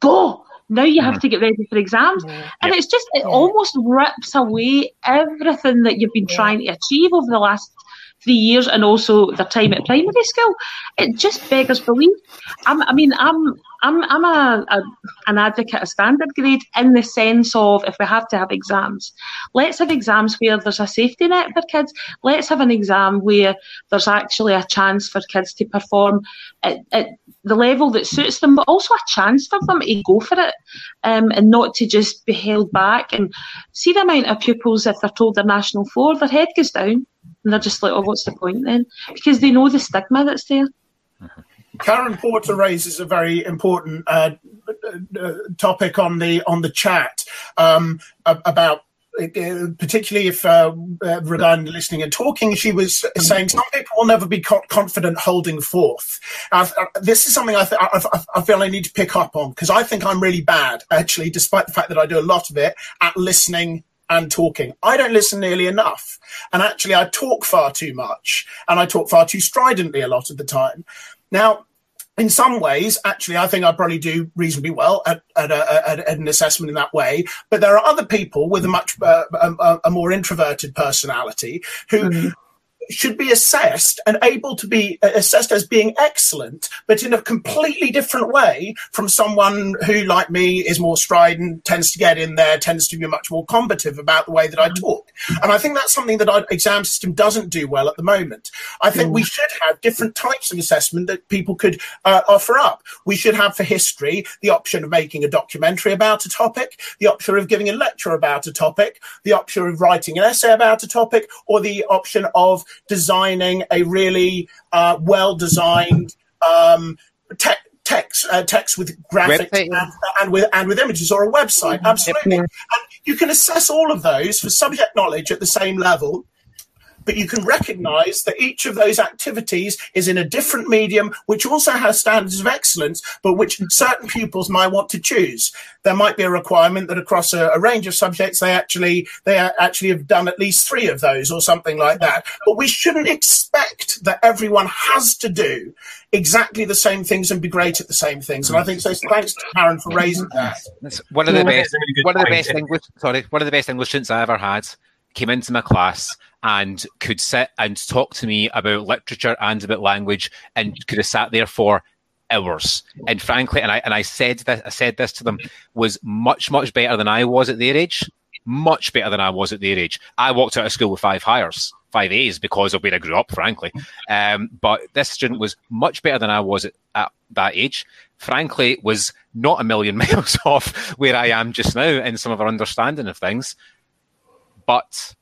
S3: go now you have mm-hmm. to get ready for exams yeah. and it's just it yeah. almost rips away everything that you've been yeah. trying to achieve over the last three years and also their time at primary school it just beggars belief I'm, i mean i'm I'm I'm a, a, an advocate of standard grade in the sense of if we have to have exams, let's have exams where there's a safety net for kids. Let's have an exam where there's actually a chance for kids to perform at, at the level that suits them, but also a chance for them to go for it um, and not to just be held back. And see the amount of pupils if they're told they're national four, their head goes down and they're just like, oh, what's the point then? Because they know the stigma that's there.
S5: Karen Porter raises a very important uh, uh, topic on the on the chat um, about uh, particularly if uh, uh, regarding listening and talking, she was saying some people will never be confident holding forth. This is something I, th- I, feel I need to pick up on because I think I'm really bad, actually, despite the fact that I do a lot of it at listening and talking. I don't listen nearly enough. And actually, I talk far too much and I talk far too stridently a lot of the time. Now, in some ways, actually, I think I probably do reasonably well at, at, a, at, an assessment in that way. But there are other people with a much uh, a, a, more introverted personality who mm-hmm should be assessed and able to be assessed as being excellent, but in a completely different way from someone who, like me, is more strident, tends to get in there, tends to be much more combative about the way that I mm-hmm. talk. And I think that's something that our exam system doesn't do well at the moment. I think mm. we should have different types of assessment that people could uh, offer up. We should have for history the option of making a documentary about a topic, the option of giving a lecture about a topic, the option of writing an essay about a topic, or the option of designing a really uh, well designed um, te- text uh, text with graphics and, and, with and with images or a website. Mm-hmm. Absolutely, and you can assess all of those for subject knowledge at the same level but you can recognize that each of those activities is in a different medium, which also has standards of excellence, but which certain pupils might want to choose. There might be a requirement that across a, a range of subjects, they actually, they actually have done at least three of those or something like that. But we shouldn't expect that everyone has to do exactly the same things and be great at the same things. And I think so. Thanks to Karen for raising that.
S4: That's one of the best. One of the best English. Sorry, one of the best English students I ever had came into my class and could sit and talk to me about literature and about language and could have sat there for hours. And frankly, and I and I said this, I said this to them was much much better than I was at their age. Much better than I was at their age. I walked out of school with five Highers, five A's because of where I grew up, frankly. Um, but this student was much better than I was at, at that age. Frankly, was not a million [LAUGHS] miles off where I am just now in some of our understanding of things. But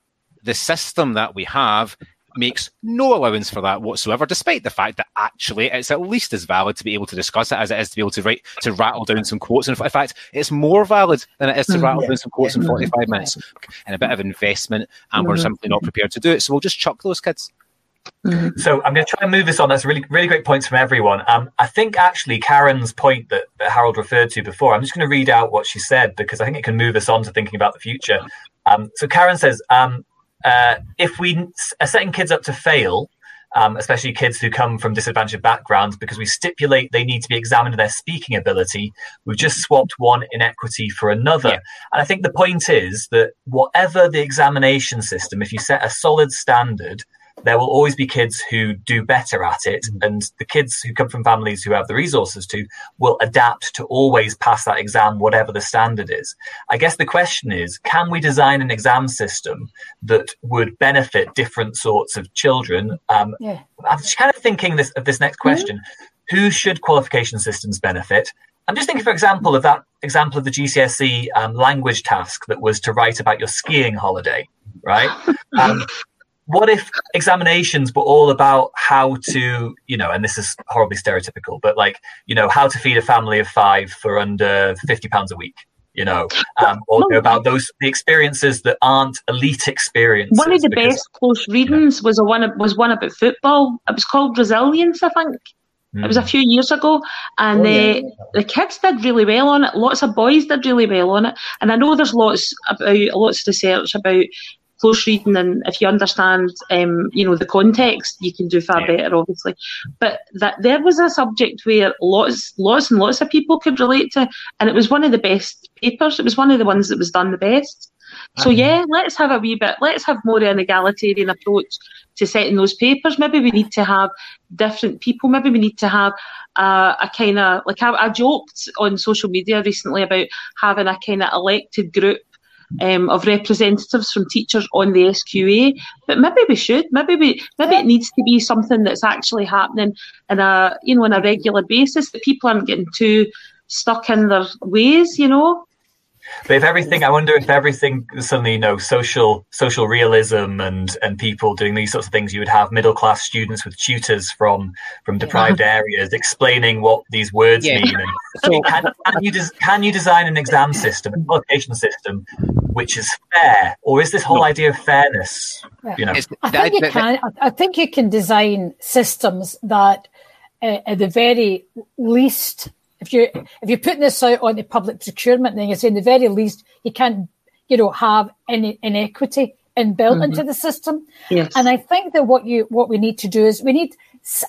S4: the system that we have makes no allowance for that whatsoever, despite the fact that actually it's at least as valid to be able to discuss it as it is to be able to write to rattle down some quotes. And in fact, it's more valid than it is to mm, rattle yeah. down some quotes in 45 minutes and a bit of investment, and we're mm-hmm. simply not prepared to do it. So we'll just chuck those kids.
S1: Mm-hmm. So I'm going to try and move this on. That's really, really great points from everyone. Um, I think actually Karen's point that, that Harold referred to before. I'm just going to read out what she said because I think it can move us on to thinking about the future. Um, so Karen says, um, uh, if we are setting kids up to fail, um, especially kids who come from disadvantaged backgrounds, because we stipulate they need to be examined their speaking ability, we've just swapped one inequity for another. Yeah. And I think the point is that whatever the examination system, if you set a solid standard, there will always be kids who do better at it. Mm-hmm. And the kids who come from families who have the resources to will adapt to always pass that exam, whatever the standard is. I guess the question is can we design an exam system that would benefit different sorts of children? Um, yeah. I'm just kind of thinking this, of this next mm-hmm. question mm-hmm. Who should qualification systems benefit? I'm just thinking, for example, of that example of the GCSE um, language task that was to write about your skiing holiday, right? [LAUGHS] Um, what if examinations were all about how to, you know, and this is horribly stereotypical, but like, you know, how to feed a family of five for under fifty pounds a week, you know, um, or about those the experiences that aren't elite experiences.
S3: One of the because, best close readings was a one was one about football. It was called Resilience, I think. Mm. It was a hmm. few years ago, and oh, yeah. the kids did really well on it. Lots of boys did really well on it, and I know there's lots about lots of research about close reading and if you understand um, you know the context you can do far better obviously. But that there was a subject where lots lots and lots of people could relate to and it was one of the best papers. It was one of the ones that was done the best. So yeah let's have a wee bit let's have more an egalitarian approach to setting those papers. Maybe we need to have different people. Maybe we need to have uh, a kind of like I, I joked on social media recently about having a kind of elected group um, of representatives from teachers on the SQA. But maybe we should. Maybe we. Maybe it needs to be something that's actually happening in a you know on a regular basis. That people aren't getting too stuck in their ways. You know.
S1: But if everything, I wonder if everything suddenly, you know, social social realism and and people doing these sorts of things, you would have middle class students with tutors from from deprived yeah. areas explaining what these words yeah. mean. And, [LAUGHS] so, can, can, you des- can you design an exam system, a qualification system, which is fair, or is this whole no. idea of fairness?
S6: Yeah. You know, I think you can. I think you can design systems that, uh, at the very least if you if you're putting this out on the public procurement, then you're saying the very least you can't, you know, have any inequity inbuilt mm-hmm. into the system. Yes. And I think that what you what we need to do is we need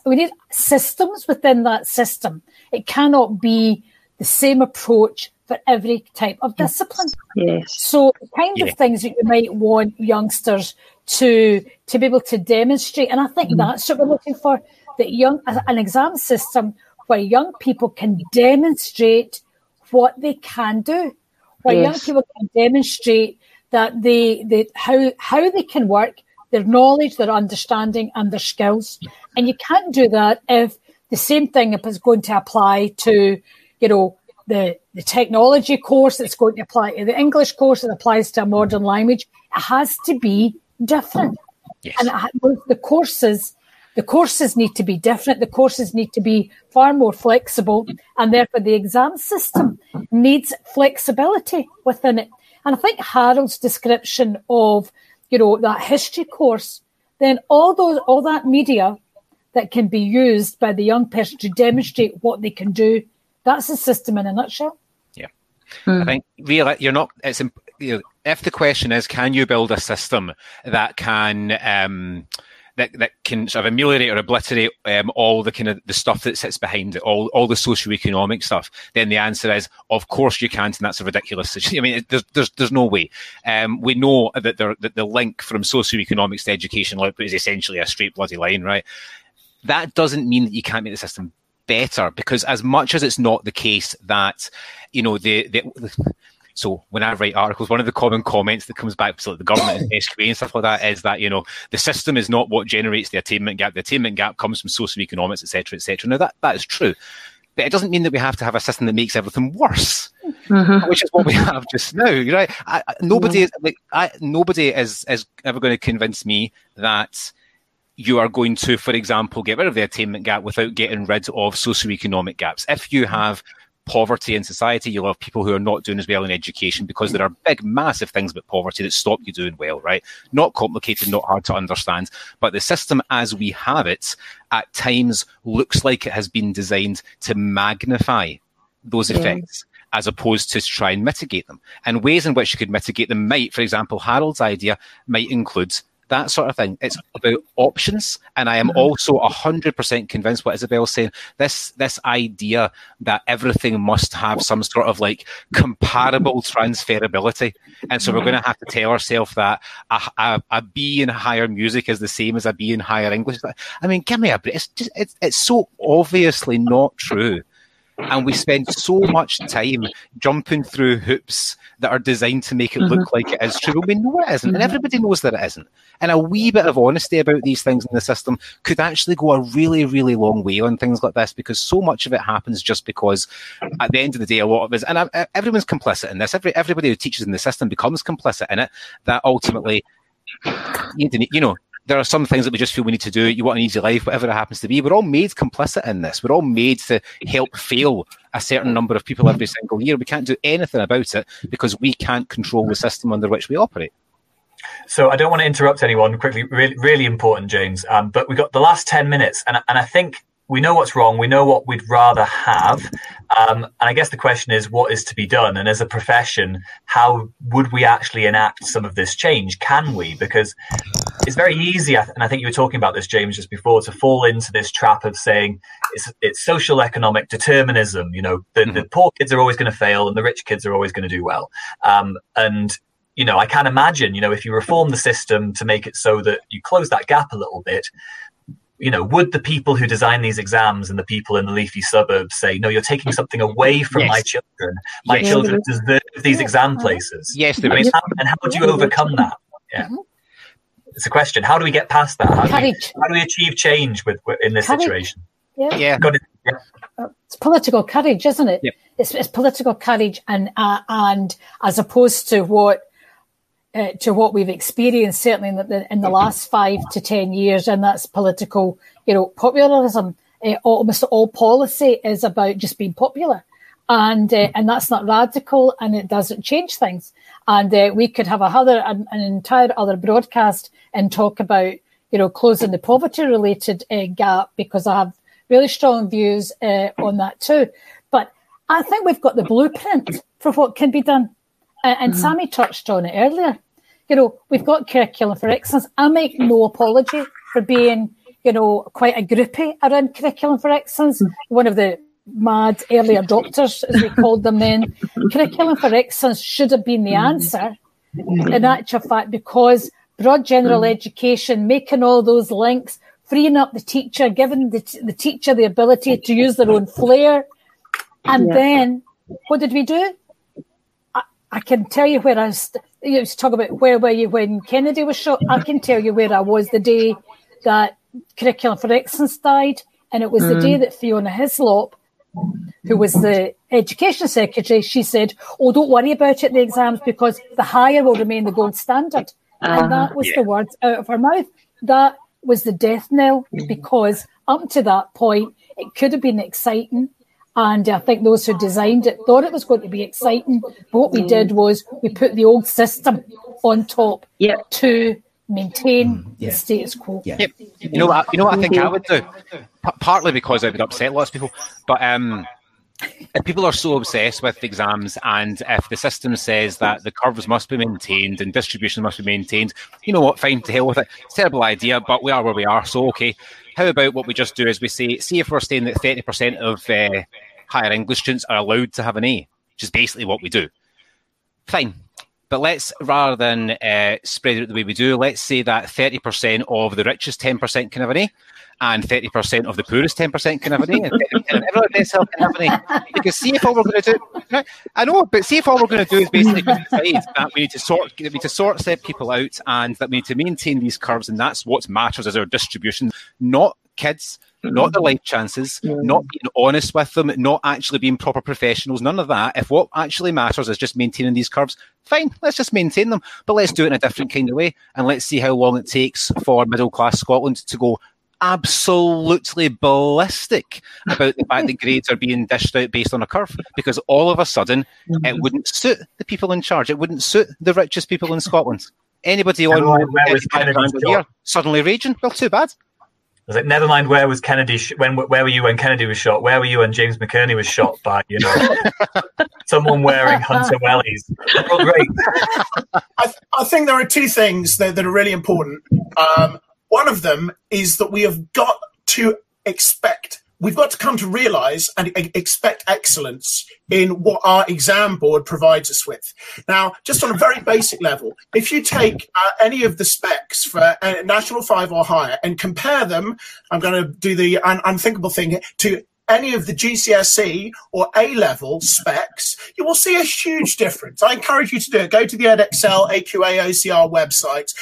S6: we need systems within that system. It cannot be the same approach for every type of discipline.
S3: Yes.
S6: So the kind of things that you might want youngsters to to be able to demonstrate, and I think mm-hmm. that's what we're looking for. That young an exam system where young people can demonstrate what they can do, where yes. young people can demonstrate that they, they how how they can work, their knowledge, their understanding, and their skills. And you can't do that if the same thing is going to apply to, you know, the the technology course that's going to apply to the English course that applies to a modern language. It has to be different. Yes. And it, the courses the courses need to be different. The courses need to be far more flexible, and therefore the exam system needs flexibility within it. And I think Harold's description of, you know, that history course, then all those, all that media that can be used by the young person to demonstrate what they can do, that's the system in a nutshell.
S4: Yeah, mm. I think really you're not. It's you know, if the question is, can you build a system that can um, that, that can sort of ameliorate or obliterate um, all the kind of the stuff that sits behind it, all all the socioeconomic stuff, then the answer is, of course you can't, and that's a ridiculous. [LAUGHS] I mean, there's there's, there's no way. Um, we know that, there, that the link from socioeconomics to educational output is essentially a straight bloody line, right? That doesn't mean that you can't make the system better, because as much as it's not the case that you know the, the so when I write articles, one of the common comments that comes back to like the government and SQA and stuff like that is that, you know, the system is not what generates the attainment gap. The attainment gap comes from socioeconomics, etc., etc. Now that, that is true. But it doesn't mean that we have to have a system that makes everything worse, mm-hmm. which is what we have just now. Right? I, nobody mm-hmm. is like I, nobody is is ever going to convince me that you are going to, for example, get rid of the attainment gap without getting rid of socioeconomic gaps. If you have poverty in society. You'll have people who are not doing as well in education because there are big, massive things about poverty that stop you doing well, right? Not complicated, not hard to understand. But the system as we have it at times looks like it has been designed to magnify those effects. As opposed to try and mitigate them. And ways in which you could mitigate them might, for example, Harold's idea might include that sort of thing. It's about options. And I am mm-hmm. also 100% convinced what Isabel's saying. This, this idea that everything must have some sort of like comparable transferability. And so we're going to have to tell ourselves that a, a, a B in higher music is the same as a B in higher English. I mean, give me a break. It's, just, it's, it's so obviously not true. And we spend so much time jumping through hoops that are designed to make it look mm-hmm. like it is true. We know it isn't, and mm-hmm. everybody knows that it isn't. And a wee bit of honesty about these things in the system could actually go a really, really long way on things like this because so much of it happens just because at the end of the day, a lot of us, and uh, everyone's complicit in this. Every, everybody who teaches in the system becomes complicit in it. That ultimately, you know, there are some things that we just feel we need to do. You want an easy life, whatever it happens to be. We're all made complicit in this. We're all made to help fail a certain number of people every single year. We can't do anything about it because we can't control the system under which we operate.
S1: So I don't want to interrupt anyone quickly. Really, really important, James. Um, but we've got the last ten minutes, and and I think we know what's wrong. We know what we'd rather have. Um, and I guess the question is, what is to be done? And as a profession, how would we actually enact some of this change? Can we? Because it's very easy, and I think you were talking about this, James, just before, to fall into this trap of saying it's, it's social economic determinism. You know, the, mm-hmm. the poor kids are always going to fail, and the rich kids are always going to do well. Um, and you know, I can imagine, you know, if you reform the system to make it so that you close that gap a little bit, you know, would the people who design these exams and the people in the leafy suburbs say, no, you're taking something away from yes. my children. My yes. children deserve these exam places.
S4: Yes,
S1: there is. And how would you overcome that? Yeah. Mm-hmm. It's a question. How do we get past that? How do, we, how do we achieve change with, with in this courage. situation?
S6: Yeah. yeah. yeah. Uh, it's political courage, isn't it? Yep. it's, it's political courage, and uh, and as opposed to what uh, to what we've experienced certainly in the, in the last five to ten years, and that's political, you know, populism. Uh, almost all policy is about just being popular, and uh, and that's not radical, and it doesn't change things. And uh, we could have a other an, an, entire other broadcast and talk about you know closing the poverty related uh, gap because I have really strong views uh, on that too. But I think we've got the blueprint for what can be done. Uh, and mm-hmm. Sammy touched on it earlier. You know, we've got curriculum for excellence. I make no apology for being, you know, quite a groupie around curriculum for excellence. Mm-hmm. One of the mad early adopters, as we called them then. [LAUGHS] curriculum for excellence should have been the mm-hmm. answer. In actual fact, because broad general mm-hmm. education, making all those links, freeing up the teacher, giving the, the teacher the ability to use their own flair, and yeah. then what did we do? I, I can tell you where I was. You talk about where were you when Kennedy was shot. I can tell you where I was the day that Curriculum for Excellence died, and it was mm. the day that Fiona Hyslop, who was the education secretary, she said, "Oh, don't worry about it, the exams, because the higher will remain the gold standard." Uh, and that was yeah. the words out of her mouth. That was the death knell because up to that point, it could have been exciting. And I think those who designed it thought it was going to be exciting. But what we did was we put the old system on top
S3: yep.
S6: to maintain mm, yeah. the status quo.
S4: Yeah. Yep. You know what? You know what I think I would do. P- partly because it would upset lots of people, but um, if people are so obsessed with exams and if the system says that the curves must be maintained and distribution must be maintained, you know what? Fine, to hell with it. It's a terrible idea, but we are where we are, so okay. How about what we just do is we say, see if we're saying that 30% of uh, higher English students are allowed to have an A, which is basically what we do. Fine. But let's, rather than uh, spread it the way we do, let's say that 30% of the richest 10% can have an A, and 30% of the poorest 10% can have an A, and everyone else can have an A. Because see if all we're going to do, I know, but see if all we're going to do is basically decide that we need to sort, we need to sort set people out, and that we need to maintain these curves, and that's what matters as our distribution, not kids, not the life chances, not being honest with them, not actually being proper professionals, none of that. If what actually matters is just maintaining these curves, fine, let's just maintain them, but let's do it in a different kind of way. And let's see how long it takes for middle class Scotland to go absolutely ballistic about the fact that grades are being dished out based on a curve because all of a sudden mm-hmm. it wouldn't suit the people in charge. It wouldn't suit the richest people in Scotland. Anybody on where, where year suddenly raging? Well, too bad.
S1: I was like, never mind where was Kennedy? Sh- when where were you when Kennedy was shot? Where were you when James McEnaney was shot by you know [LAUGHS] someone wearing Hunter wellies? Oh, great. [LAUGHS]
S5: I, th- I, think there are two things that, that are really important. Um, one of them is that we have got to expect we've got to come to realize and expect excellence in what our exam board provides us with. Now, just on a very basic level, if you take uh, any of the specs for uh, National 5 or higher and compare them, I'm going to do the un- unthinkable thing to any of the GCSE or A level specs, you will see a huge difference. I encourage you to do it. Go to the Edexcel AQA OCR website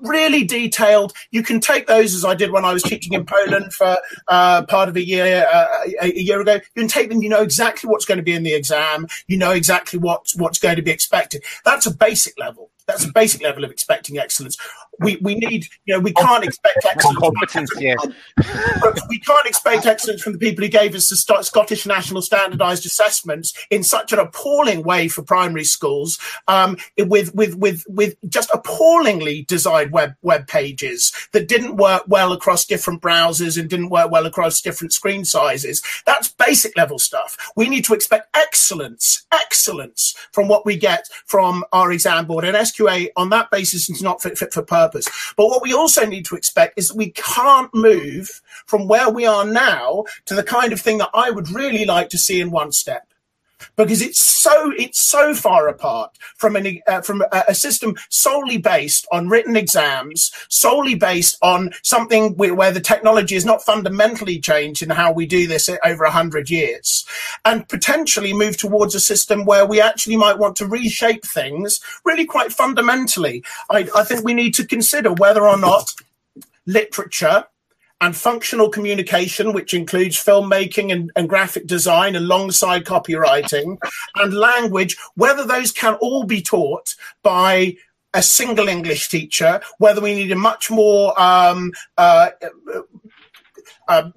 S5: really detailed. You can take those as I did when I was teaching in Poland for uh, part of a year uh, a, a, year ago. You can take them. You know exactly what's going to be in the exam. You know exactly what's what's going to be expected. That's a basic level. That's a basic level of expecting excellence. We, we need, you know, we can't expect excellence. Competence, yeah. we can't expect excellence from the people who gave us the Scottish National Standardised Assessments in such an appalling way for primary schools, um, with with with with just appallingly designed web web pages that didn't work well across different browsers and didn't work well across different screen sizes. That's basic level stuff. We need to expect excellence, excellence from what we get from our exam board and SQA on that basis is not fit, fit for purpose. But what we also need to expect is that we can't move from where we are now to the kind of thing that I would really like to see in one step because it's so it's so far apart from an uh, from a, a, system solely based on written exams, solely based on something where, where the technology is not fundamentally changed in how we do this over a hundred years, and potentially move towards a system where we actually might want to reshape things really quite fundamentally. I, I think we need to consider whether or not literature and functional communication, which includes filmmaking and, and graphic design alongside copywriting, and language, whether those can all be taught by a single English teacher, whether we need a much more um, uh, uh,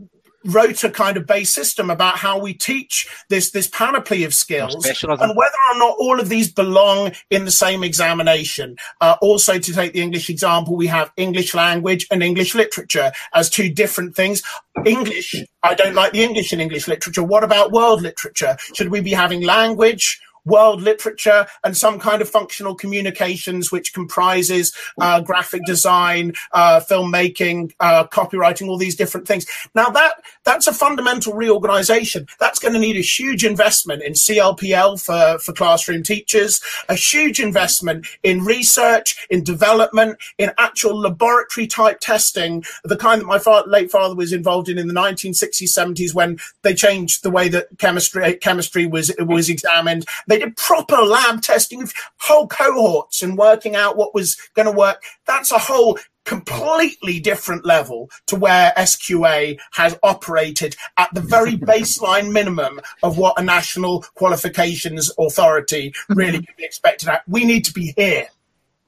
S5: rota kind of base system about how we teach this this panoply of skills and whether or not all of these belong in the same examination. Uh, also to take the english example we have english language and english literature as two different things. English i don't like the english in english literature. What about world literature? Should we be having language world literature and some kind of functional communications, which comprises uh, graphic design, uh, filmmaking, uh, copywriting, all these different things. Now that that's a fundamental reorganization. That's going to need a huge investment in CLPL for, for classroom teachers, a huge investment in research, in development, in actual laboratory type testing, the kind that my father, late father was involved in in the 1960s, 70s when they changed the way that chemistry chemistry was was examined. They did proper lab testing of whole cohorts and working out what was going to work. That's a whole completely different level to where SQA has operated at the very [LAUGHS] baseline minimum of what a national qualifications authority really [LAUGHS] can be expected at. We need to be here.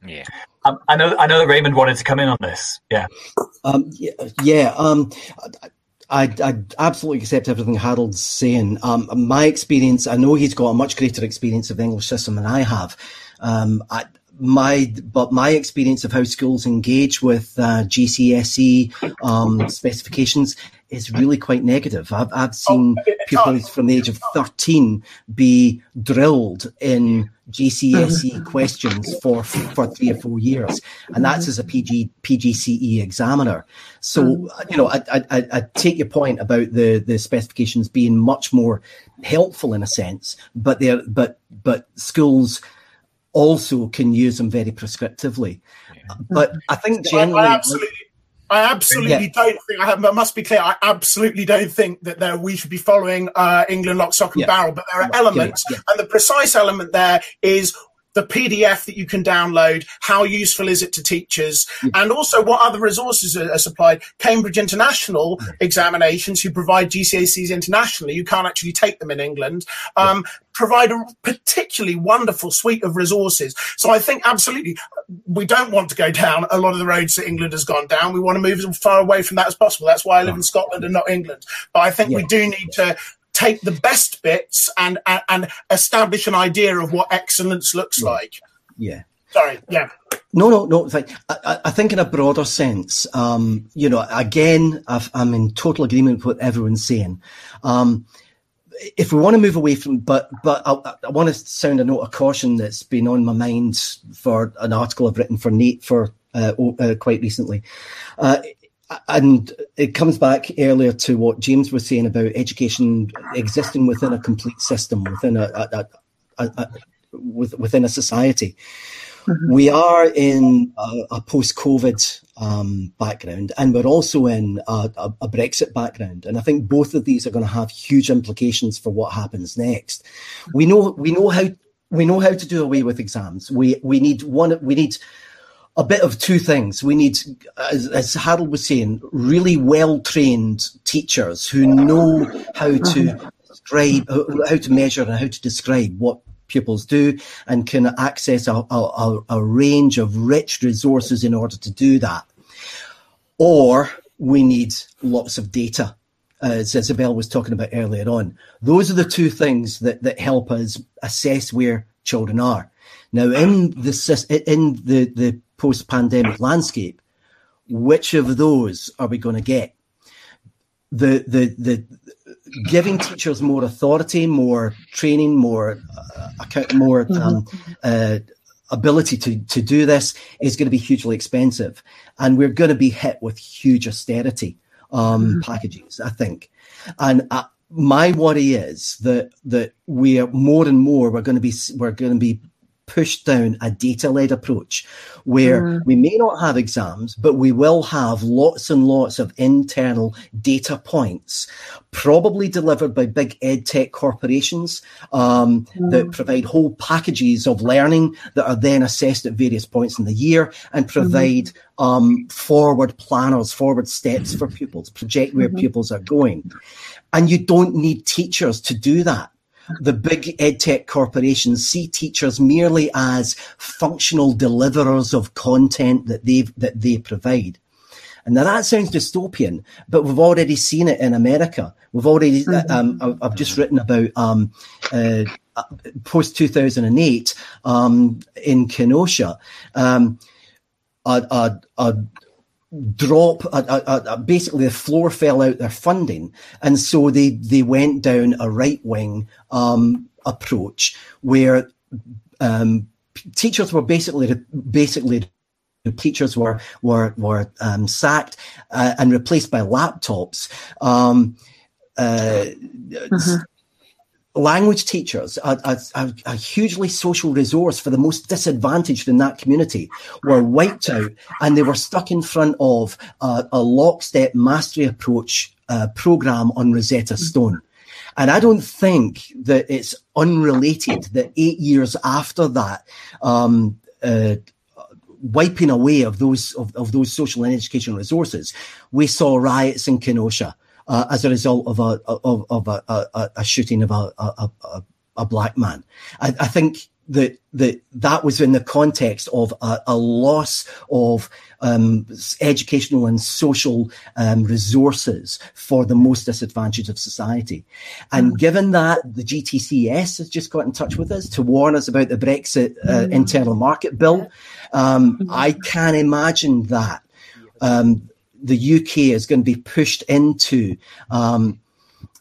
S1: Yeah. Um, I know. I know that Raymond wanted to come in on this. Yeah.
S2: Um, yeah. yeah um, I, I absolutely accept everything Harold's saying. Um, my experience, I know he's got a much greater experience of the English system than I have. Um, I, my but my experience of how schools engage with uh, GCSE um, specifications is really quite negative. I've, I've seen pupils from the age of 13 be drilled in GCSE mm-hmm. questions for for three or four years, and that's as a PG PGCE examiner. So mm-hmm. you know, I, I, I take your point about the the specifications being much more helpful in a sense, but they're but but schools also can use them very prescriptively. But I think generally,
S5: I, I absolutely I absolutely yeah. don't think I, have, I must be clear. I absolutely don't think that there we should be following uh, England lock, stock, and yeah. barrel. But there are elements, yeah. and the precise element there is the PDF that you can download, how useful is it to teachers, yeah. and also what other resources are, supplied. Cambridge International yeah. examinations, who provide GCSEs internationally, you can't actually take them in England, um, yeah. provide a particularly wonderful suite of resources. So I think absolutely we don't want to go down a lot of the roads that England has gone down. We want to move as far away from that as possible. That's why I live in Scotland and not England. But I think we do need to take the best bits and, and, and establish an idea of what excellence looks
S2: yeah.
S5: like.
S2: Yeah.
S5: Sorry. Yeah.
S2: No, no, no. I, I think in a broader sense, um, you know, again, i am in total agreement with what everyone's saying. Um, if we want to move away from, but but I, I, want to sound a note of caution that's been on my mind for an article I've written for NATE for uh, uh, quite recently. Uh, and it comes back earlier to what James was saying about education existing within a complete system, within a, a, a, a within a society. Mm-hmm. We are in a, a post-COVID um, background, and we're also in a, a, Brexit background. And I think both of these are going to have huge implications for what happens next. We know we know how we know how to do away with exams. We we need one. We need a bit of two things. We need, as, as Harold was saying, really well trained teachers who know how to mm-hmm. describe, how to measure and how to describe what pupils do and can access a, a, a range of rich resources in order to do that. Or we need lots of data as Isabel was talking about earlier on. Those are the two things that, that help us assess where children are. Now, in the in the, the post pandemic landscape, which of those are we going to get? The, the, the, giving teachers more authority, more training, more, uh, more mm-hmm. um, uh, ability to, to do this is going to be hugely expensive. And we're going to be hit with huge austerity um, mm-hmm. packages, I think. And uh, my worry is that that we are more and more we're going to be we're going to be pushed down a data led approach where mm. we may not have exams, but we will have lots and lots of internal data points, probably delivered by big ed tech corporations um, mm. that provide whole packages of learning that are then assessed at various points in the year and mm-hmm. provide mm-hmm. um, forward planners, forward steps for pupils, project where mm-hmm. pupils are going. And you don't need teachers to do that the big edtech corporations see teachers merely as functional deliverers of content that they that they provide. And now that sounds dystopian, but we've already seen it in America. We've already, mm-hmm. um, I've just written about um, uh, post 2008 um, in Kenosha. Um, a, a, a drop basically the floor fell out their funding and so they they went down a right wing um, approach where um, teachers were basically basically teachers were were were um, sacked uh, and replaced by laptops. Um, uh, mm-hmm language teachers, a, a, a, hugely social resource for the most disadvantaged in that community, were wiped out and they were stuck in front of a, a lockstep mastery approach uh, program on Rosetta Stone. And I don't think that it's unrelated that eight years after that, um, uh, wiping away of those of, of those social and educational resources, we saw riots in Kenosha uh, as a result of a of, of a, a, a, shooting of a, a, a black man. I, I, think that that that was in the context of a, loss of um, educational and social um, resources for the most disadvantaged of society. And mm. given that the GTCS has just got in touch with us to warn us about the Brexit uh, mm. internal market bill, um, mm. I can imagine that. Um, the UK is going to be pushed into um,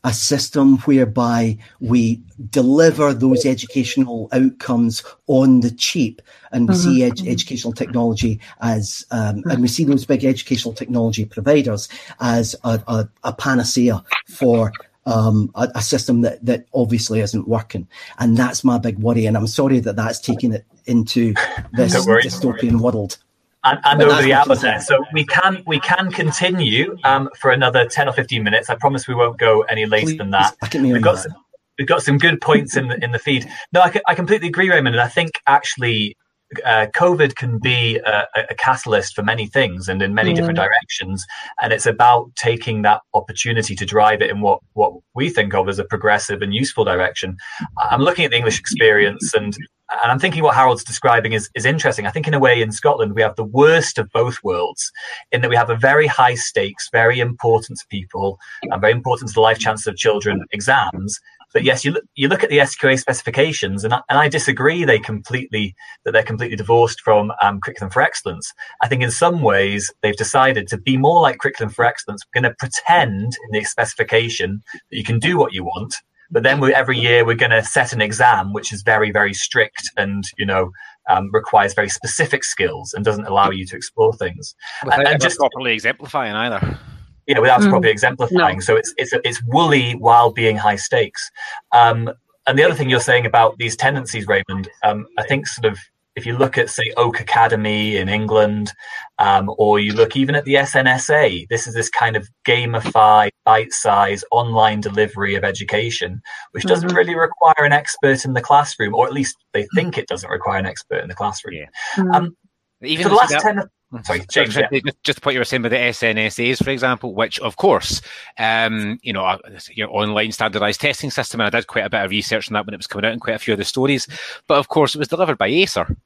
S2: a system whereby we deliver those educational outcomes on the cheap, and we mm-hmm. see ed- educational technology as, um, and we see those big educational technology providers as a, a, a panacea for um, a, a, system that, that obviously isn't working. And that's my big worry. And I'm sorry that that's taking it into this dystopian world
S1: and, and over the there. So we can we can continue um, for another ten or fifteen minutes. I promise we won't go any later Please, than that. We've got some, we've got some good points in the in the feed. No, I, I completely agree, Raymond, and I think actually. Uh, COVID can be a, a, catalyst for many things and in many yeah. different directions, and it's about taking that opportunity to drive it in what what we think of as a progressive and useful direction. I'm looking at the English experience, and and I'm thinking what Harold's describing is, is interesting. I think, in a way, in Scotland, we have the worst of both worlds in that we have a very high stakes, very important to people, and very important to the life chances of children exams. But yes, you look, you look at the SQA specifications, and I, and I disagree they completely that they're completely divorced from um, curriculum for excellence. I think in some ways they've decided to be more like curriculum for excellence. We're going to pretend in the specification that you can do what you want, but then we, every year we're going to set an exam which is very, very strict and, you know, um, requires very specific skills and doesn't allow you to explore things.
S4: Without and just properly exemplifying either.
S1: Yeah, without mm. properly exemplifying. No. So it's it's it's woolly while being high stakes. Um, and the other thing you're saying about these tendencies, Raymond, um, I think sort of if you look at, say, Oak Academy in England, um, or you look even at the SNSA, this is this kind of gamified, bite-sized online delivery of education, which doesn't mm-hmm. really require an expert in the classroom, or at least they think it doesn't require an expert in the classroom. Yeah. Mm-hmm. Um, even for the last that, 10 Mm-hmm. Sorry, James.
S4: Yeah. Just, just to what you were saying about the SNSAs, for example, which of course, um, you know, uh, your online standardized testing system, and I did quite a bit of research on that when it was coming out in quite a few of the stories. But of course, it was delivered by ACER,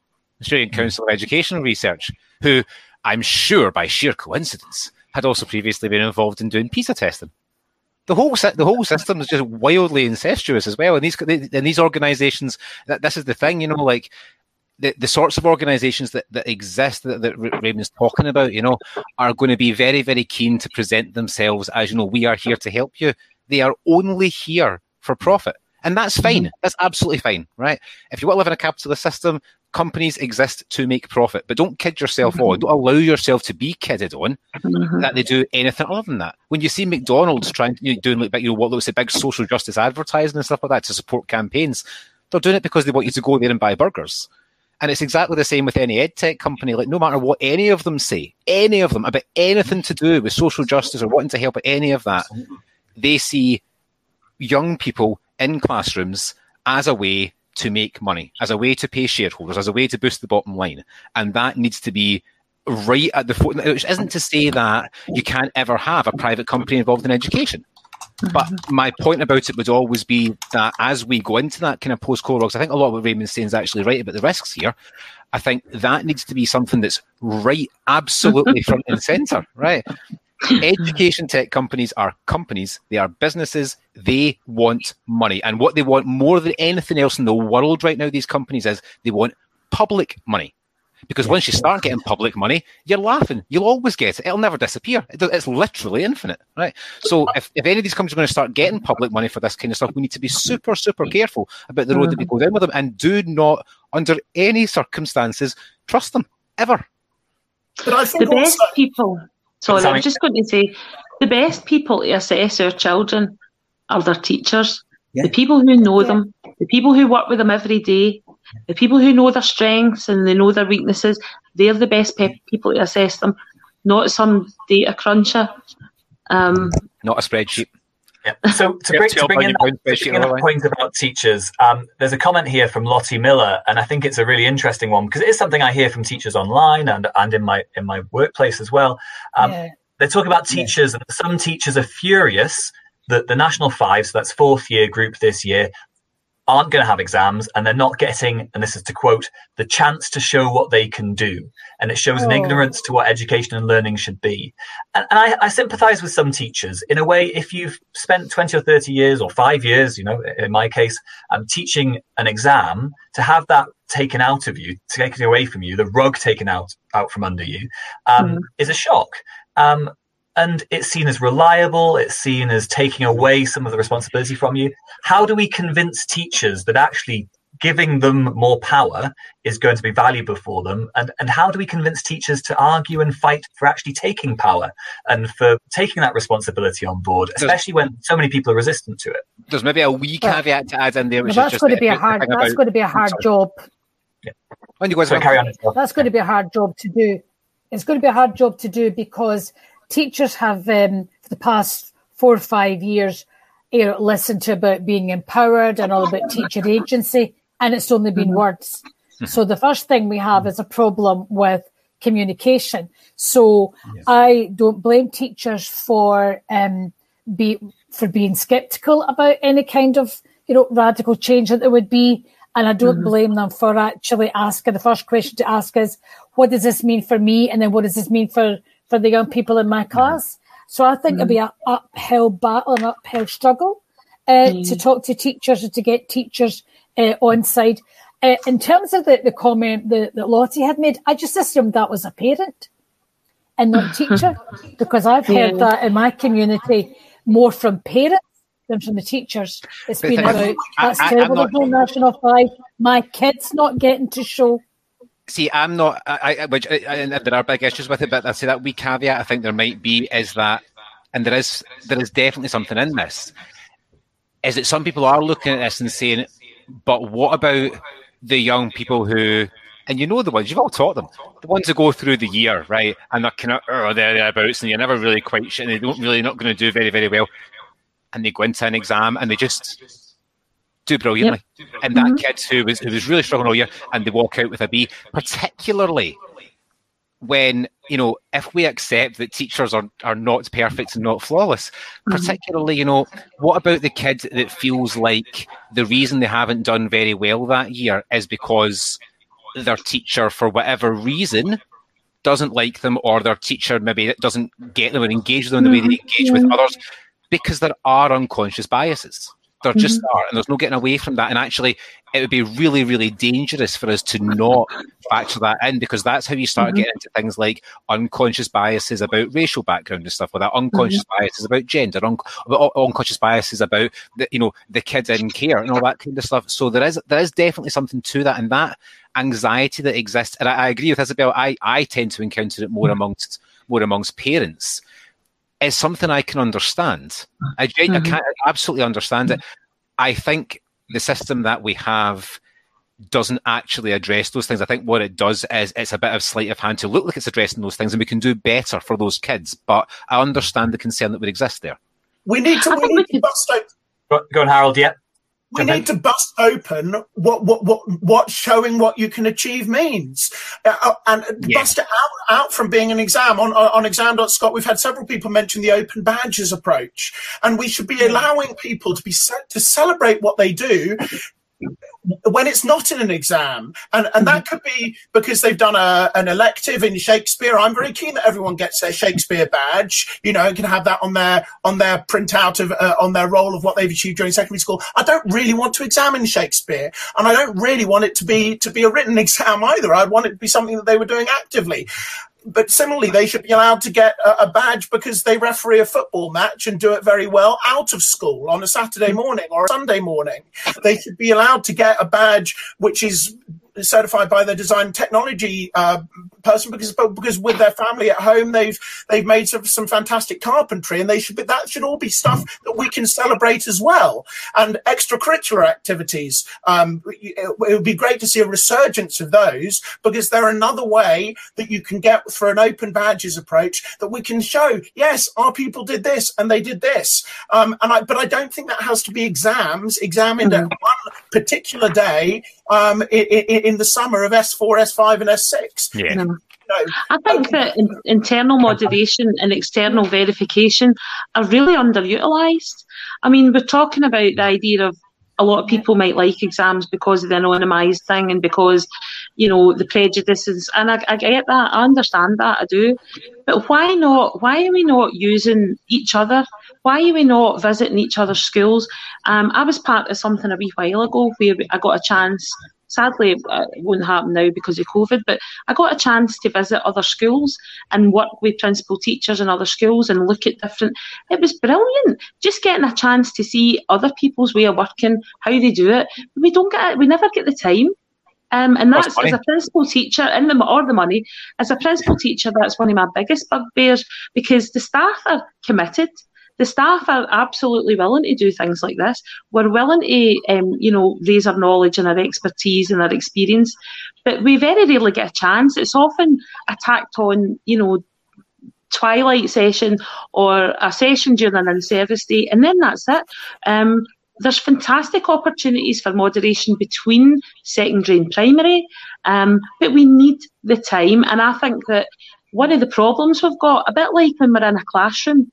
S4: Australian mm-hmm. Council of Educational Research, who I'm sure by sheer coincidence had also previously been involved in doing PISA testing. The whole the whole system is just wildly incestuous as well. And these and these organisations, that this is the thing, you know, like the, the sorts of organizations that, that exist that, that Raymond's talking about, you know, are going to be very, very keen to present themselves as, you know, we are here to help you. They are only here for profit. And that's fine. Mm-hmm. That's absolutely fine, right? If you want to live in a capitalist system, companies exist to make profit, but don't kid yourself mm-hmm. on. Don't allow yourself to be kidded on mm-hmm. that they do anything other than that. When you see McDonald's trying to you know, doing like you know what looks like big social justice advertising and stuff like that to support campaigns, they're doing it because they want you to go there and buy burgers And it's exactly the same with any ed tech company. Like, no matter what any of them say, any of them about anything to do with social justice or wanting to help any of that, they see young people in classrooms as a way to make money, as a way to pay shareholders, as a way to boost the bottom line. And that needs to be right at the foot, which isn't to say that you can't ever have a private company involved in education. But my point about it would always be that as we go into that kind of post Clorox, I think a lot of what Raymond's saying is actually right about the risks here. I think that needs to be something that's right, absolutely front and center, [LAUGHS] right? Education tech companies are companies, they are businesses, they want money. And what they want more than anything else in the world right now, these companies, is they want public money. Because once you start getting public money, you're laughing. You'll always get it. It'll never disappear. It's literally infinite, right? So if, if any of these companies are going to start getting public money for this kind of stuff, we need to be super, super careful about the road that we mm-hmm. go down with them and do not, under any circumstances, trust them ever.
S5: But I think
S3: the best
S5: also,
S3: people. Sorry, I was just going to say the best people to assess our children are their teachers,
S2: Yeah.
S3: the people who know them, the people who work with them every day, the people who know their strengths and they know their weaknesses. They're the best pe- people to assess them, not some data cruncher. Um,
S4: Not a spreadsheet.
S1: Yeah. So to bring,
S4: to
S1: to bring in,
S4: your own
S1: to bring
S4: spreadsheet
S1: in a point about teachers, um, there's a comment here from Lottie Miller, and I think it's a really interesting one because it is something I hear from teachers online and and in my in my workplace as well. Um,
S6: Yeah.
S1: They talk about teachers, and some teachers are furious that the National Five, so that's fourth year group this year, aren't going to have exams, and they're not getting, and this is to quote, the chance to show what they can do, and it shows an
S6: Oh.
S1: ignorance to what education and learning should be. And, and I, I sympathise with some teachers in a way. If you've spent twenty or thirty years or five years, you know, in my case, um, teaching an exam, to have that taken out of you, taken away from you, the rug taken out out from under you, um,
S3: Mhm.
S1: is a shock. Um, and it's seen as reliable. It's seen as taking away some of the responsibility from you. How do we convince teachers that actually giving them more power is going to be valuable for them? And, and how do we convince teachers to argue and fight for actually taking power and for taking that responsibility on board, especially when so many people are resistant to it?
S4: There's maybe a wee
S6: Well,
S4: caveat to add in there,
S6: Well,
S4: which is
S6: that's
S4: just
S6: going to be a hard.
S4: thing
S6: That's going to be a hard
S4: sorry.
S6: job.
S4: When you go
S1: So carry on.
S6: That's going to be a hard job to do. It's going to be a hard job to do because teachers have, um, for the past four or five years, you know, listened to about being empowered and all about teacher agency, and it's only been words. So the first thing we have is a problem with communication. So I don't blame teachers for um, be for being skeptical about any kind of you know radical change that there would be. And I don't blame them for actually asking. The first question to ask is, what does this mean for me? And then what does this mean for, for the young people in my class? So I think it'll be an uphill battle, an uphill struggle uh, to talk to teachers and to get teachers uh, on side. Uh, in terms of the, the comment that, that Lottie had made, I just assumed that was a parent and not a teacher [LAUGHS] because I've heard that in my community more from parents than from the teachers. It's
S4: But
S6: been about that's
S4: I-
S6: terrible.
S4: not-
S6: no national five. My kid's not getting to show.
S4: See, I'm not. I, I which I, and there are big issues with it, but I say that wee caveat I think there might be is that, and there is there is definitely something in this. Is that some people are looking at this and saying, but what about the young people who, and you know the ones you've all taught them, the ones who go through the year, right, and they're kind of oh, there thereabouts, and you're never really quite sure, and they don't really not going to do very very well, and they go into an exam and they just do brilliantly. And that mm-hmm. kid who was who was really struggling all year, and they walk out with a B, particularly when you know if we accept that teachers are are not perfect and not flawless, mm-hmm. particularly you know what about the kid that feels like the reason they haven't done very well that year is because their teacher for whatever reason doesn't like them or their teacher maybe doesn't get them or engage with them the way they mm-hmm. engage with others because there are unconscious biases. There just mm-hmm. are, and there's no getting away from that. And actually, it would be really, really dangerous for us to not factor that in because that's how you start mm-hmm. getting into things like unconscious biases about racial background and stuff like that, unconscious mm-hmm. biases about gender, un- un- unconscious biases about the, you know the kids in care and all that kind of stuff. So there is there is definitely something to that, and that anxiety that exists. And I, I agree with Isabel. I I tend to encounter it more amongst more amongst parents is something I can understand. I, gen- I can absolutely understand it. I think the system that we have doesn't actually address those things. I think what it does is it's a bit of sleight of hand to look like it's addressing those things, and we can do better for those kids. But I understand the concern that would exist there.
S5: We need to, we need to bust
S1: out. Go on, Harold. Yeah
S5: we need to bust open what what what what showing what you can achieve means, uh, uh and yeah. bust it out out from being an exam on on exam.scot. We've had several people mention the open badges approach, and we should be allowing people to be set to celebrate what they do when it's not in an exam. And and that could be because they've done a an elective in shakespeare. I'm very keen that everyone gets their shakespeare badge you know and can have that on their on their printout of uh, on their role of what they've achieved during secondary school. I don't really want to examine shakespeare and i don't really want it to be to be a written [LAUGHS] exam either. I want it to be something that they were doing actively but similarly, they should be allowed to get a, a, badge because they referee a football match and do it very well out of school on a Saturday morning or a Sunday morning. They should be allowed to get a badge which is certified by the design technology uh, person because because with their family at home they've they've made some, some fantastic carpentry and they should be that should all be stuff that we can celebrate as well. And extracurricular activities um, it, it would be great to see a resurgence of those because they're another way that you can get through an open badges approach that we can show yes our people did this and they did this. Um, and I, but I don't think that has to be exams examined mm-hmm. at one particular day um, in, in, in, the summer of S4, S5, and S6.
S4: Yeah. No.
S3: I think that in, internal moderation and external verification are really underutilised. I mean, we're talking about the idea of a lot of people might like exams because of the anonymised thing and because, you know, the prejudices. And I, I get that. I understand that. I do. But why not? Why are we not using each other? Why are we not visiting each other's schools? Um, I was part of something a wee while ago where I got a chance sadly uh, it won't happen now because of COVID, but I got a chance to visit other schools and work with principal teachers in other schools and look at different. It was brilliant. Just getting a chance to see other people's way of working, how they do it. We don't get, we never get the time. Um, and that's, that's as a principal teacher in the or the money. As a principal teacher, that's one of my biggest bugbears because the staff are committed the staff are absolutely willing to do things like this. We're willing to, um, you know, raise our knowledge and our expertise and our experience, but we very rarely get a chance. It's often attacked on, you know, twilight session or a session during an in-service day, and then that's it. Um, there's fantastic opportunities for moderation between secondary and primary, um, but we need the time. And I think that one of the problems we've got, a bit like when we're in a classroom,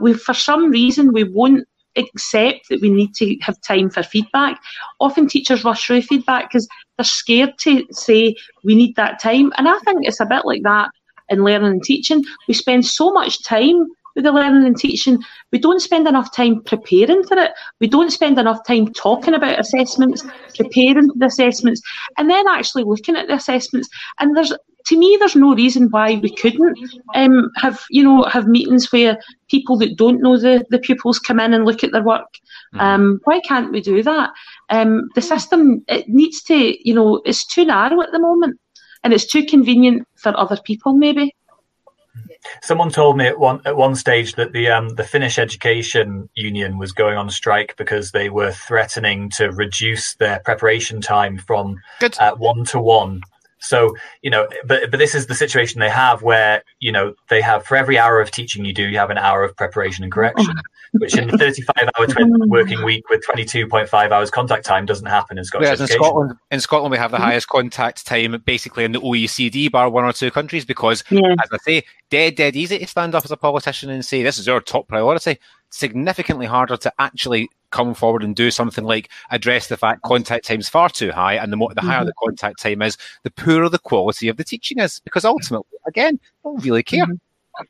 S3: we for some reason we won't accept that we need to have time for feedback. Often teachers rush through feedback because they're scared to say we need that time. And I think it's a bit like that in learning and teaching. We spend so much time with the learning and teaching. We don't spend enough time preparing for it. We don't spend enough time talking about assessments, preparing for the assessments, and then actually looking at the assessments. And there's to me, there's no reason why we couldn't um, have, you know, have meetings where people that don't know the, the pupils come in and look at their work. Mm. Um, why can't we do that? Um, the system it needs to, you know, it's too narrow at the moment, and it's too convenient for other people, maybe.
S1: Someone told me at one at one stage that the um, the Finnish Education Union was going on strike because they were threatening to reduce their preparation time from uh, one to one so, you know, but but this is the situation they have where, you know, they have for every hour of teaching you do, you have an hour of preparation and correction, which in a 35 hour [LAUGHS] working week with 22.5 hours contact time doesn't happen in Scotland.
S4: Whereas in Scotland, in Scotland, we have the mm-hmm. highest contact time basically in the OECD, bar one or two countries, because yeah. as I say, dead, dead easy to stand up as a politician and say this is our top priority. Significantly harder to actually come forward and do something like address the fact contact time is far too high, and the more the higher mm-hmm. the contact time is, the poorer the quality of the teaching is. Because ultimately, again, don't really care. Mm-hmm.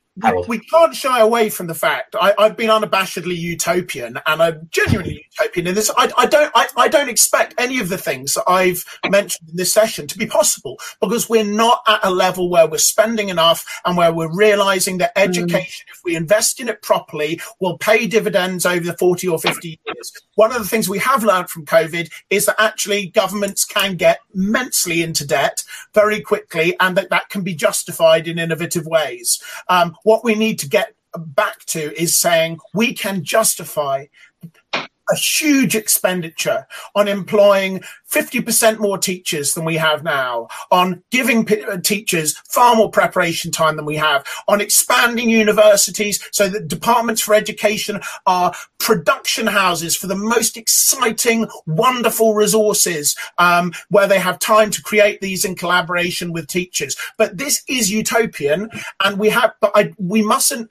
S5: We can't shy away from the fact I, have been unabashedly utopian, and I'm genuinely utopian in this. I, I don't, I, I, don't expect any of the things that I've mentioned in this session to be possible because we're not at a level where we're spending enough and where we're realizing that mm. education, mm. if we invest in it properly, will pay dividends over the 40 or 50 years. One of the things we have learned from COVID is that actually governments can get immensely into debt very quickly, and that that can be justified in innovative ways. Um, what we need to get back to is saying we can justify a huge expenditure on employing 50% more teachers than we have now, on giving p- uh, teachers far more preparation time than we have, on expanding universities so that departments for education are production houses for the most exciting, wonderful resources um, where they have time to create these in collaboration with teachers. But this is utopian, and we have, but I, we mustn't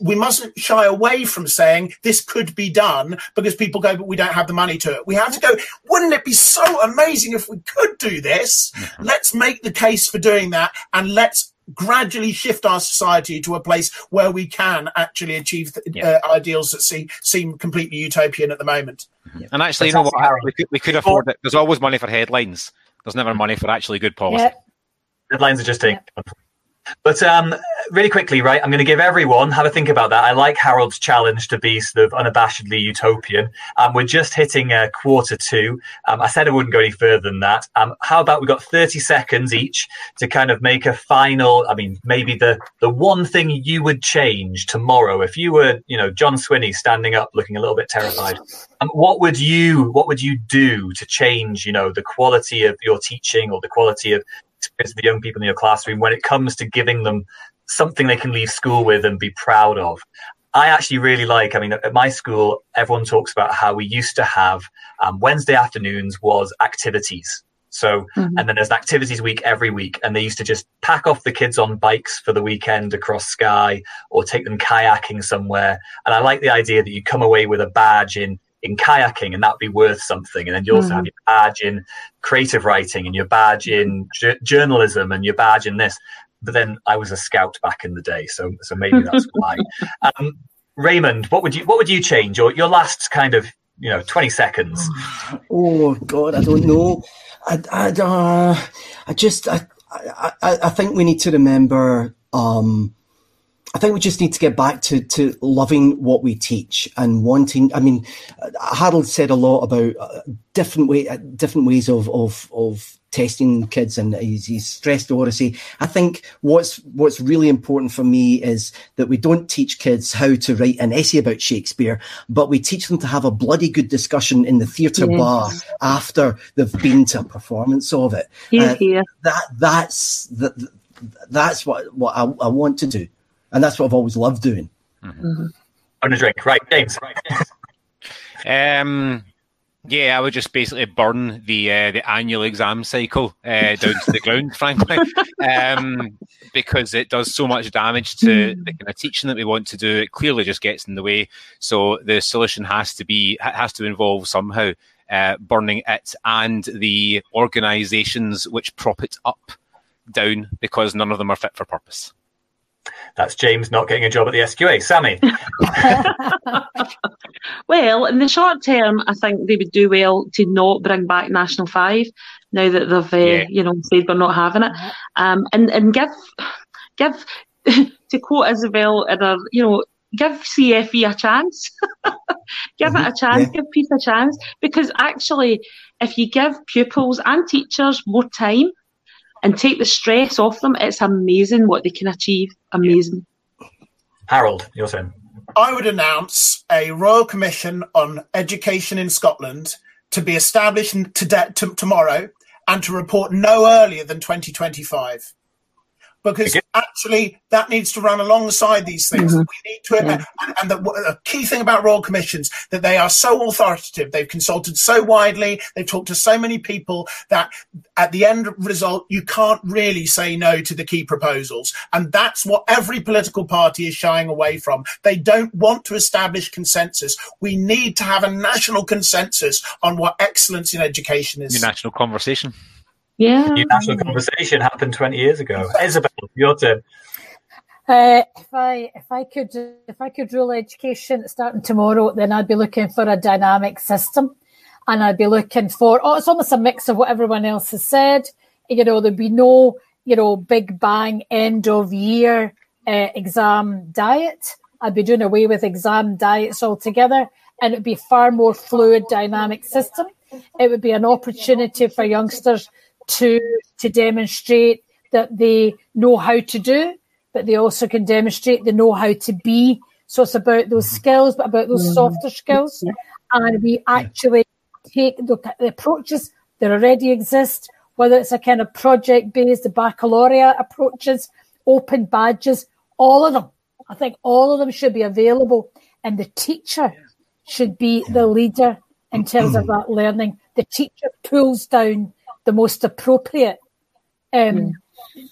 S5: we mustn't shy away from saying this could be done because people go, but we don't have the money to it. We have to go, wouldn't it be so amazing if we could do this? Mm-hmm. Let's make the case for doing that and let's gradually shift our society to a place where we can actually achieve the, yeah. uh, ideals that seem, seem completely utopian at the moment.
S4: Mm-hmm. And actually, you know what? We could, we could afford it. There's always money for headlines. There's never money for actually good policy. Yeah.
S1: Headlines are just yeah. But um, really quickly, right? I'm going to give everyone have a think about that. I like Harold's challenge to be sort of unabashedly utopian. Um, we're just hitting uh, quarter to. Um, I said I wouldn't go any further than that. Um, how about we got 30 seconds each to kind of make a final? I mean, maybe the the one thing you would change tomorrow if you were, you know, John Swinney standing up, looking a little bit terrified. Um, what would you What would you do to change, you know, the quality of your teaching or the quality of experience of the young people in your classroom when it comes to giving them something they can leave school with and be proud of. I actually really like, I mean, at my school, everyone talks about how we used to have um, Wednesday afternoons was activities. So, mm-hmm. and then there's an activities week every week, and they used to just pack off the kids on bikes for the weekend across Skye or take them kayaking somewhere. And I like the idea that you come away with a badge in in kayaking and that'd be worth something. And then you also mm. have your badge in creative writing and your badge in j- journalism and your badge in this. But then I was a scout back in the day, so so maybe that's [LAUGHS] why. Um, Raymond, what would you what would you change? Your your last kind of you know twenty seconds. [SIGHS]
S2: Oh God, I don't know. I I, uh, I just I, I I think we need to remember. Um, I think we just need to get back to, to loving what we teach and wanting. I mean, Harold said a lot about uh, different way, uh, different ways of of of testing kids, and he's, he's stressed Odyssey. I think what's what's really important for me is that we don't teach kids how to write an essay about Shakespeare, but we teach them to have a bloody good discussion in the theatre yes. bar after they've been to a performance of it.
S3: Here, here.
S2: That that's that, that's what what I, I want to do and that's what I've always loved doing.
S1: Mm-hmm. On a drink, right, James?
S4: um, yeah, I would just basically burn the uh, the annual exam cycle uh, down to the ground, [LAUGHS] frankly, um, because it does so much damage to the kind of teaching that we want to do. It clearly just gets in the way. So the solution has to be has to involve somehow uh, burning it and the organisations which prop it up down because none of them are fit for purpose.
S1: That's James not getting a job at the SQA. Sammy. [LAUGHS]
S3: well, in the short term, I think they would do well to not bring back National Five now that they've, uh, yeah. you know, said we're not having it, um, and and give give [LAUGHS] to quote Isabel in her, you know, give CFE a chance. [LAUGHS] give mm-hmm. it a mm-hmm. chance, yeah. give PEIF a chance, because actually, if you give pupils and teachers more time and take the stress off them, it's amazing what they can achieve. Amazing.
S1: Harold, your turn.
S5: I would announce a Royal Commission on Education in Scotland to be established today, t- tomorrow and to report no earlier than 2025 because actually that needs to run alongside these things. Mm-hmm. We need to, yeah. and, and the, the, key thing about royal commissions that they are so authoritative. They've consulted so widely. They've talked to so many people that at the end result, you can't really say no to the key proposals. And that's what every political party is shying away from. They don't want to establish consensus. We need to have a national consensus on what excellence in education is.
S4: Your national conversation.
S3: Yeah.
S1: New national conversation happened 20 years ago. [LAUGHS] Isabel, your turn.
S6: Uh, if I if I could if I could rule education starting tomorrow, then I'd be looking for a dynamic system, and I'd be looking for oh, it's almost a mix of what everyone else has said. You know, there'd be no you know big bang end of year uh, exam diet. I'd be doing away with exam diets altogether, and it'd be far more fluid, dynamic system. It would be an opportunity for youngsters to to demonstrate that they know how to do, but they also can demonstrate they know how to be. So it's about those mm-hmm. skills, but about those softer skills. and we actually take look at the approaches that already exist, whether it's a kind of project based, the baccalaureate approaches, open badges, all of them. I think all of them should be available, and the teacher should be the leader in terms of [CLEARS THROAT] that learning. The teacher pulls down the most appropriate um,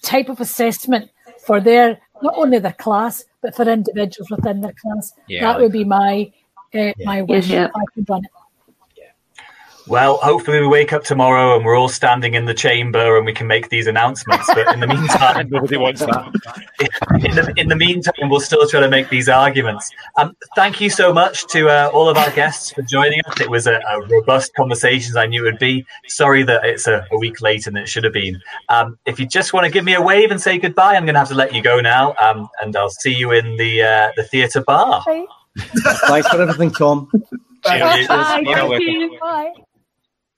S6: type of assessment for their not only the class but for individuals within the class. Yeah, that would be my uh, my wish yeah. if I could run it.
S1: Well, hopefully we wake up tomorrow and we're all standing in the chamber and we can make these announcements. But in the meantime, [LAUGHS]
S4: nobody wants that. [LAUGHS]
S1: In the, in the meantime, we'll still try to make these arguments. Um, thank you so much to uh, all of our guests for joining us. It was a, a, robust conversation, as I knew it would be. Sorry that it's a, a week later than it should have been. Um, if you just want to give me a wave and say goodbye, I'm going to have to let you go now, um, and I'll see you in the uh, the theatre bar.
S2: Thanks for everything, Tom.
S6: Bye. Bye. Bye.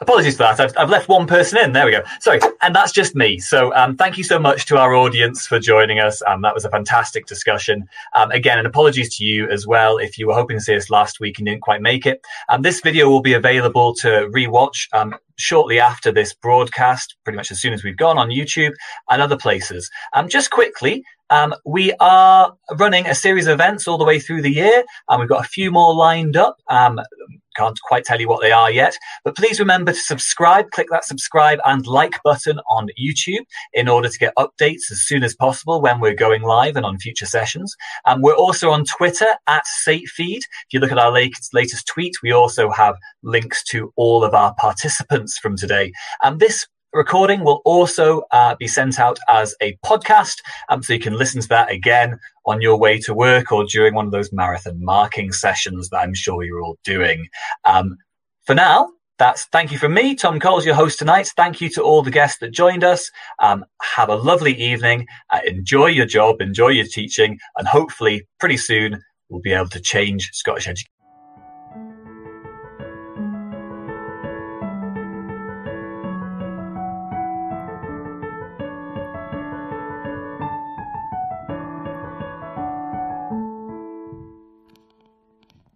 S1: Apologies for that. I've, I've, left one person in. There we go. Sorry. And that's just me. So um, thank you so much to our audience for joining us. Um, that was a fantastic discussion. Um, again, and apologies to you as well if you were hoping to see us last week and didn't quite make it. Um, this video will be available to rewatch um, shortly after this broadcast, pretty much as soon as we've gone on YouTube and other places. Um, just quickly, um, we are running a series of events all the way through the year, and we've got a few more lined up. Um, can't quite tell you what they are yet, but please remember to subscribe. Click that subscribe and like button on YouTube in order to get updates as soon as possible when we're going live and on future sessions. Um, we're also on Twitter at SateFeed. If you look at our latest, latest tweet, we also have links to all of our participants from today. And this recording will also uh, be sent out as a podcast, um, so you can listen to that again on your way to work or during one of those marathon marking sessions that I'm sure you're all doing. Um, for now, that's thank you from me, Tom Coles, your host tonight. Thank you to all the guests that joined us. Um, have a lovely evening. Uh, enjoy your job, enjoy your teaching, and hopefully, pretty soon, we'll be able to change Scottish education.